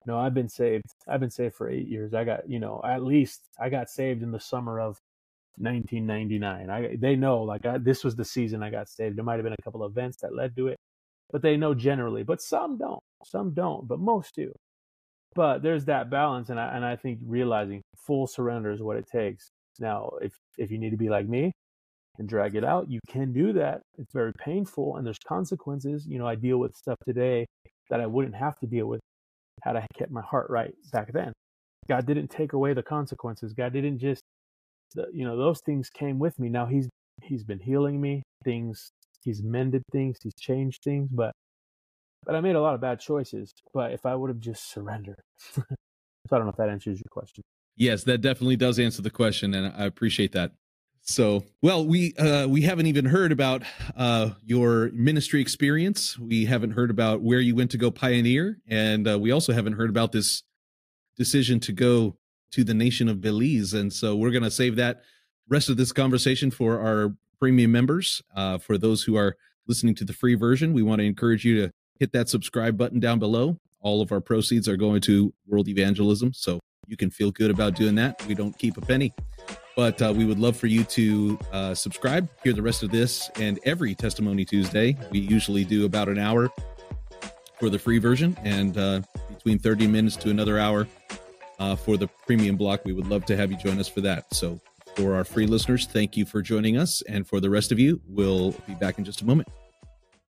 Know, I've been saved. I've been saved for eight years. I got you know at least I got saved in the summer of 1999. I they know like I, this was the season I got saved. There might have been a couple of events that led to it, but they know generally. But some don't. Some don't. But most do. But there's that balance, and I and I think realizing full surrender is what it takes. Now, if if you need to be like me and drag it out, you can do that. It's very painful, and there's consequences. You know, I deal with stuff today that I wouldn't have to deal with had I kept my heart right back then. God didn't take away the consequences. God didn't just you know those things came with me now he's he's been healing me things he's mended things he's changed things but but i made a lot of bad choices but if i would have just surrendered so i don't know if that answers your question yes that definitely does answer the question and i appreciate that so well we uh we haven't even heard about uh your ministry experience we haven't heard about where you went to go pioneer and uh, we also haven't heard about this decision to go to the nation of Belize. And so we're going to save that rest of this conversation for our premium members. Uh, for those who are listening to the free version, we want to encourage you to hit that subscribe button down below. All of our proceeds are going to world evangelism. So you can feel good about doing that. We don't keep a penny. But uh, we would love for you to uh, subscribe, hear the rest of this and every Testimony Tuesday. We usually do about an hour for the free version and uh, between 30 minutes to another hour uh, for the premium block. We would love to have you join us for that. So, for our free listeners, thank you for joining us. And for the rest of you, we'll be back in just a moment.